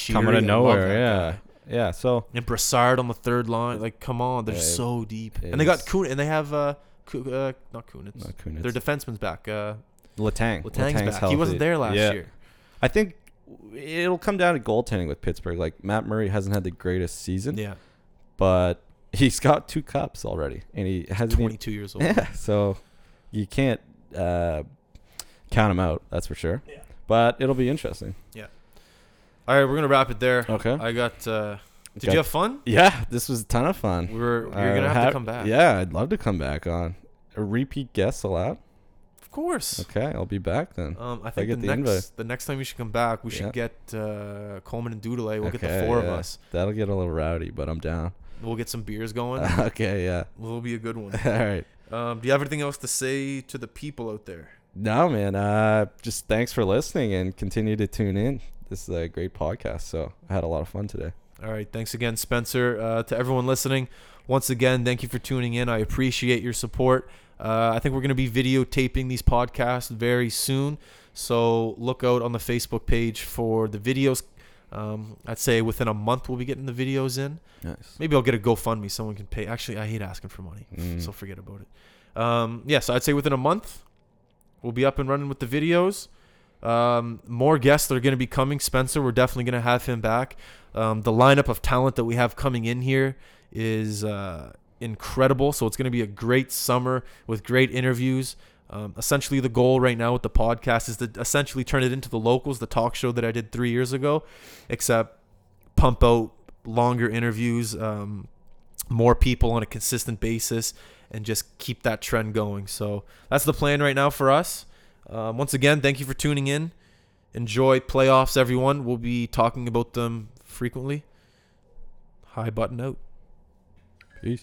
come out of nowhere. Yeah. guy. Yeah. So And Brassard on the third line, like come on, they're Yeah, so deep. And they got. Kun, and they have uh, Ku- uh not Kunitz. not Kunitz. Their defenseman's back. Uh, Letang. Letang's back. He wasn't there last Yeah. year. I think it'll come down to goaltending with Pittsburgh. Like Matt Murray hasn't had the greatest season, Yeah, but he's got two cups already, and he. Even, 22 years old. yeah, so you can't uh, count him out. That's for sure. Yeah. But it'll be interesting. All right, we're gonna wrap it there. Okay. I got. Uh, did Got- you have fun? Yeah, this was a ton of fun. We were. You're Uh, gonna have ha- to come back. Yeah, I'd love to come back on. A repeat guest allowed? of course. Okay, I'll be back then. Um, I I think get the, the next invite. the next time you should come back, we Yeah. should get uh, Coleman and Doodle. We'll get the Okay, four of us. That'll get a little rowdy, but I'm down. We'll get some beers going. okay, yeah. Will be a good one. All right. Um, do you have anything else to say to the people out there? No, man. Uh, just thanks for listening and continue to tune in. This is a great podcast. So I had a lot of fun today. All right. Thanks again, Spencer. Uh, to everyone listening, once again, thank you for tuning in. I appreciate your support. Uh, I think we're going to be videotaping these podcasts very soon. So look out on the Facebook page for the videos. Um, I'd say within a month we'll be getting the videos in. Nice. Maybe I'll get a GoFundMe. Someone can pay. Actually, I hate asking for money, Mm. so forget about it. Um, yeah, so I'd say within a month we'll be up and running with the videos. Um, more guests that are going to be coming. Spencer, we're definitely going to have him back. Um, the lineup of talent that we have coming in here is uh, incredible. So it's going to be a great summer with great interviews. Um, essentially, the goal right now with the podcast is to essentially turn it into the locals, the talk show that I did three years ago, except pump out longer interviews, um, more people on a consistent basis, and just keep that trend going. So that's the plan right now for us. Um, once again, thank you for tuning in. Enjoy playoffs, everyone. We'll be talking about them frequently. High button out. Peace.